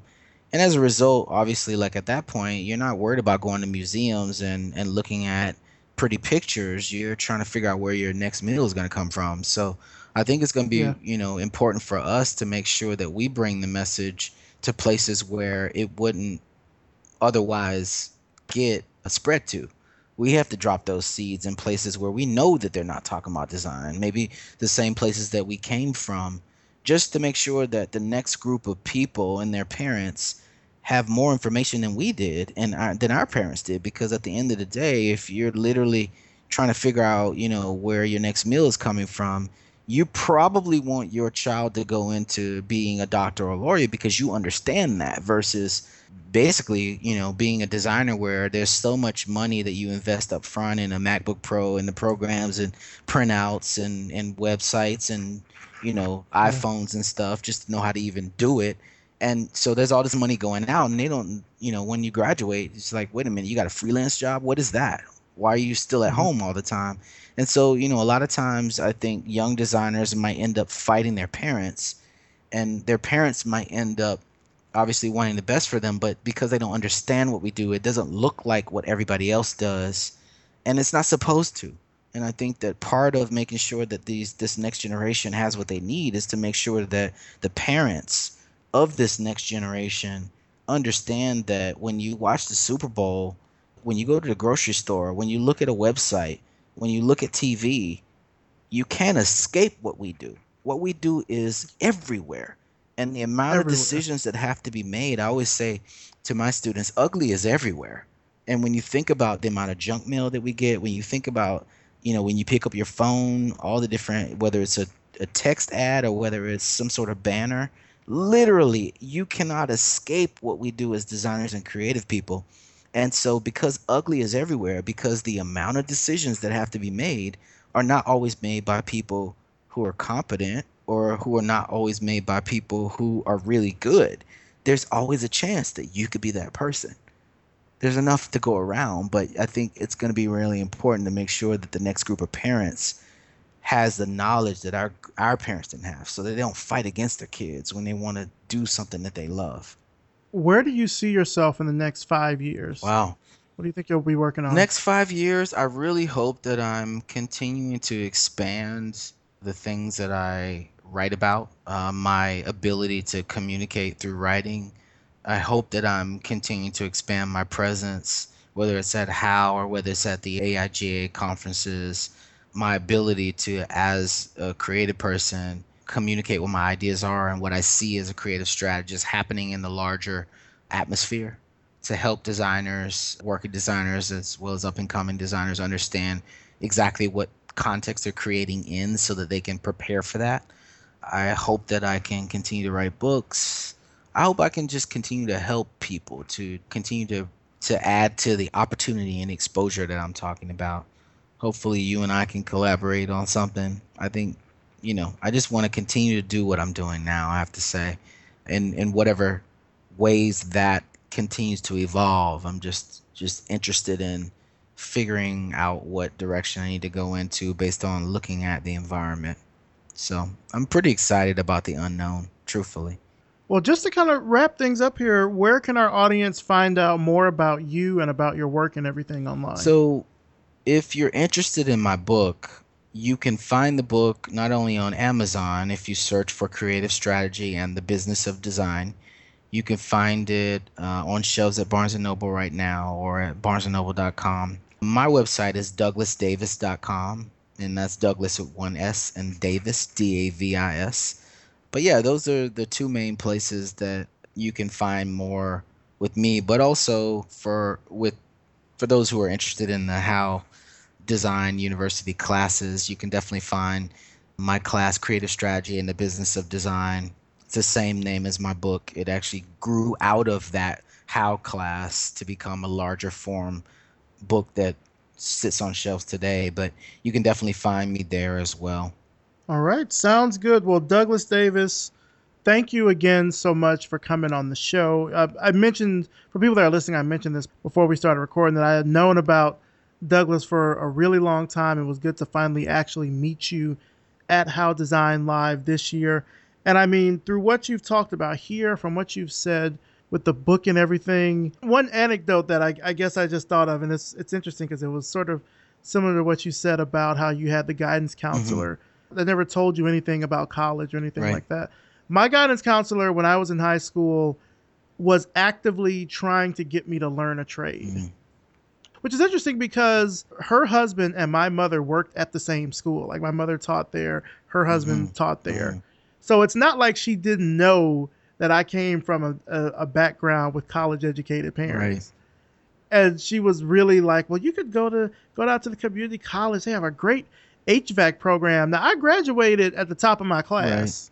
And as a result, obviously, like at that point, you're not worried about going to museums and, and looking at pretty pictures. You're trying to figure out where your next meal is going to come from. So I think it's going to be, Yeah. you know, important for us to make sure that we bring the message to places where it wouldn't otherwise get a spread to. We have to drop those seeds in places where we know that they're not talking about design, maybe the same places that we came from, just to make sure that the next group of people and their parents have more information than we did and our, than our parents did. Because at the end of the day, if you're literally trying to figure out, you know, where your next meal is coming from, you probably want your child to go into being a doctor or a lawyer because you understand that versus basically you know being a designer where there's so much money that you invest up front in a macbook pro and the programs and printouts and and websites and you know iphones and stuff just to know how to even do it. And so there's all this money going out and they don't you know when you graduate it's like wait a minute you got a freelance job? What is that why are you still at Mhm. home all the time and so you know a lot of times i think young designers might end up fighting their parents and their parents might end up obviously wanting the best for them, but because they don't understand what we do, it doesn't look like what everybody else does, and it's not supposed to. And I think that part of making sure that these this next generation has what they need is to make sure that the parents of this next generation understand that when you watch the Super Bowl, when you go to the grocery store, when you look at a website, when you look at TV, you can't escape what we do. What we do is everywhere. And the amount Everywhere. of decisions that have to be made, I always say to my students, ugly is everywhere. And when you think about the amount of junk mail that we get, when you think about, you know, when you pick up your phone, all the different, whether it's a, a text ad or whether it's some sort of banner, literally, you cannot escape what we do as designers and creative people. And so, because ugly is everywhere, because the amount of decisions that have to be made are not always made by people who are competent or who are not always made by people who are really good, there's always a chance that you could be that person. There's enough to go around, but I think it's going to be really important to make sure that the next group of parents has the knowledge that our our parents didn't have, so that they don't fight against their kids when they want to do something that they love. Where do you see yourself in the next five years? Wow. What do you think you'll be working on? Next five years, I really hope that I'm continuing to expand the things that I write about, uh, my ability to communicate through writing. I hope that I'm continuing to expand my presence, whether it's at HOW or whether it's at the AIGA conferences, my ability to, as a creative person, communicate what my ideas are and what I see as a creative strategist happening in the larger atmosphere to help designers, working designers, as well as up and coming designers understand exactly what context they're creating in so that they can prepare for that. I hope that I can continue to write books. I hope I can just continue to help people to continue to to add to the opportunity and exposure that I'm talking about. Hopefully, you and I can collaborate on something. I think, you know, I just want to continue to do what I'm doing now. I have to say, in in whatever ways that continues to evolve. I'm just just interested in figuring out what direction I need to go into based on looking at the environment. So I'm pretty excited about the unknown, truthfully. Well, just to kind of wrap things up here, where can our audience find out more about you and about your work and everything online? So, if you're interested in my book, you can find the book not only on Amazon if you search for Creative Strategy and the Business of Design. You can find it uh, on shelves at Barnes & Noble right now or at barnesandnoble.com. My website is douglasdavis.com, and that's Douglas with one S and Davis, D A V I S. But yeah, those are the two main places that you can find more with me, but also for with for those who are interested in the how design university classes, you can definitely find my class creative strategy and the business of design. It's the same name as my book. It actually grew out of that how class to become a larger form book that sits on shelves today, but you can definitely find me there as well. All right, sounds good. Well, Douglas Davis, thank you again so much for coming on the show. Uh, I mentioned, for people that are listening, I mentioned this before we started recording that I had known about Douglas for a really long time. It was good to finally actually meet you at How Design Live this year. And I mean, through what you've talked about here, from what you've said, with the book and everything. One anecdote that I, I guess I just thought of, and it's it's interesting because it was sort of similar to what you said about how you had the guidance mm-hmm. counselor mm-hmm. that never told you anything about college or anything right. like that. My guidance counselor when I was in high school was actively trying to get me to learn a trade. Mm-hmm. Which is interesting because her husband and my mother worked at the same school. Like my mother taught there, her husband mm-hmm. taught there. Mm-hmm. So it's not like she didn't know that I came from a, a, a background with college educated parents. Right. And she was really like, Well, you could go to go out to the community college. They have a great HVAC program. Now I graduated at the top of my class.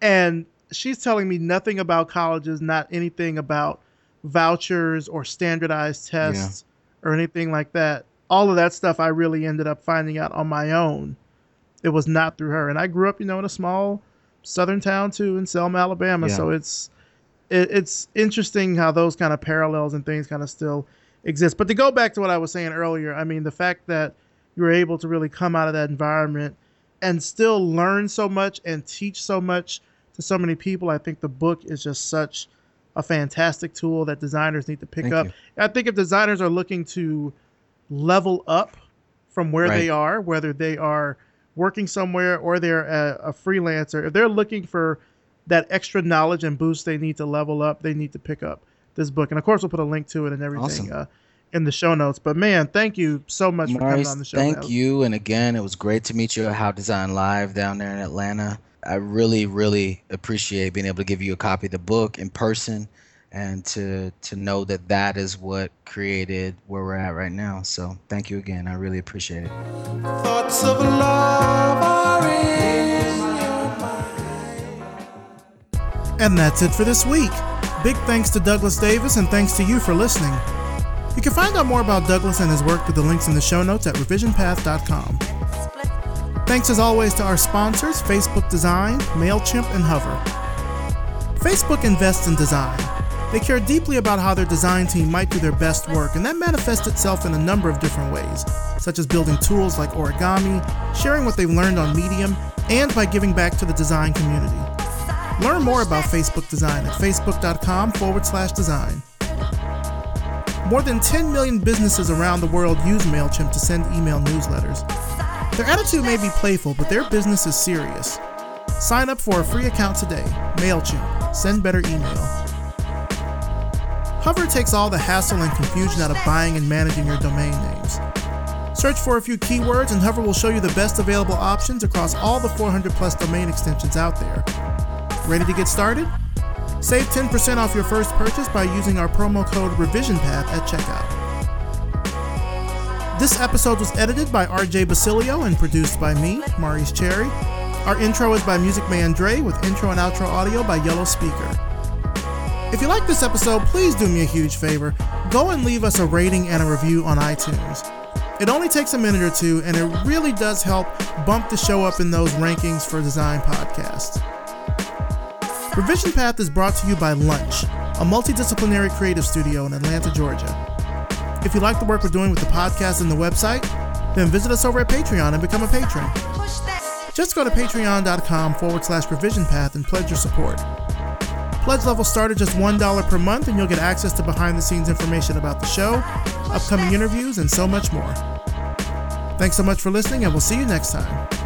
Right. And she's telling me nothing about colleges, not anything about vouchers or standardized tests yeah. or anything like that. All of that stuff I really ended up finding out on my own. It was not through her. And I grew up, you know, in a small southern town too in Selma, Alabama. Yeah. So it's it, it's interesting how those kind of parallels and things kind of still exist. But to go back to what I was saying earlier, I mean the fact that you were able to really come out of that environment and still learn so much and teach so much to so many people, I think the book is just such a fantastic tool that designers need to pick Thank up. You. I think if designers are looking to level up from where right. they are, whether they are working somewhere or they're a, a, freelancer, if they're looking for that extra knowledge and boost they need to level up, they need to pick up this book. And of course, we'll put a link to it and everything awesome. uh, in the show notes. But man, thank you so much Maurice, for coming on the show. Thank you. And again, it was great to meet you at How Design Live down there in Atlanta. I really, really appreciate being able to give you a copy of the book in person and to to know that that is what created where we're at right now. So thank you again. I really appreciate it. thoughts of love. And that's it for this week. Big thanks to Douglas Davis and thanks to you for listening. You can find out more about Douglas and his work through the links in the show notes at revisionpath.com. Thanks as always to our sponsors, Facebook Design, MailChimp, and Hover. Facebook invests in design they care deeply about how their design team might do their best work, and that manifests itself in a number of different ways, such as building tools like origami, sharing what they've learned on Medium, and by giving back to the design community. Learn more about Facebook Design at facebook.com forward slash design. More than 10 million businesses around the world use MailChimp to send email newsletters. Their attitude may be playful, but their business is serious. Sign up for a free account today. MailChimp. Send better email. Hover takes all the hassle and confusion out of buying and managing your domain names. Search for a few keywords and Hover will show you the best available options across all the 400 plus domain extensions out there. Ready to get started? Save 10% off your first purchase by using our promo code RevisionPath at checkout. This episode was edited by RJ Basilio and produced by me, Maurice Cherry. Our intro is by Music Man Dre with intro and outro audio by Yellow Speaker. If you like this episode, please do me a huge favor. go and leave us a rating and a review on iTunes. It only takes a minute or two, and it really does help bump the show up in those rankings for design podcasts. Revision Path is brought to you by Lunch, a multidisciplinary creative studio in Atlanta, Georgia. If you like the work we're doing with the podcast and the website, then visit us over at Patreon and become a patron. Just go to patreon.com forward slash revision path and pledge your support. Pledge levels start at just $1 per month, and you'll get access to behind the scenes information about the show, upcoming interviews, and so much more. Thanks so much for listening, and we'll see you next time.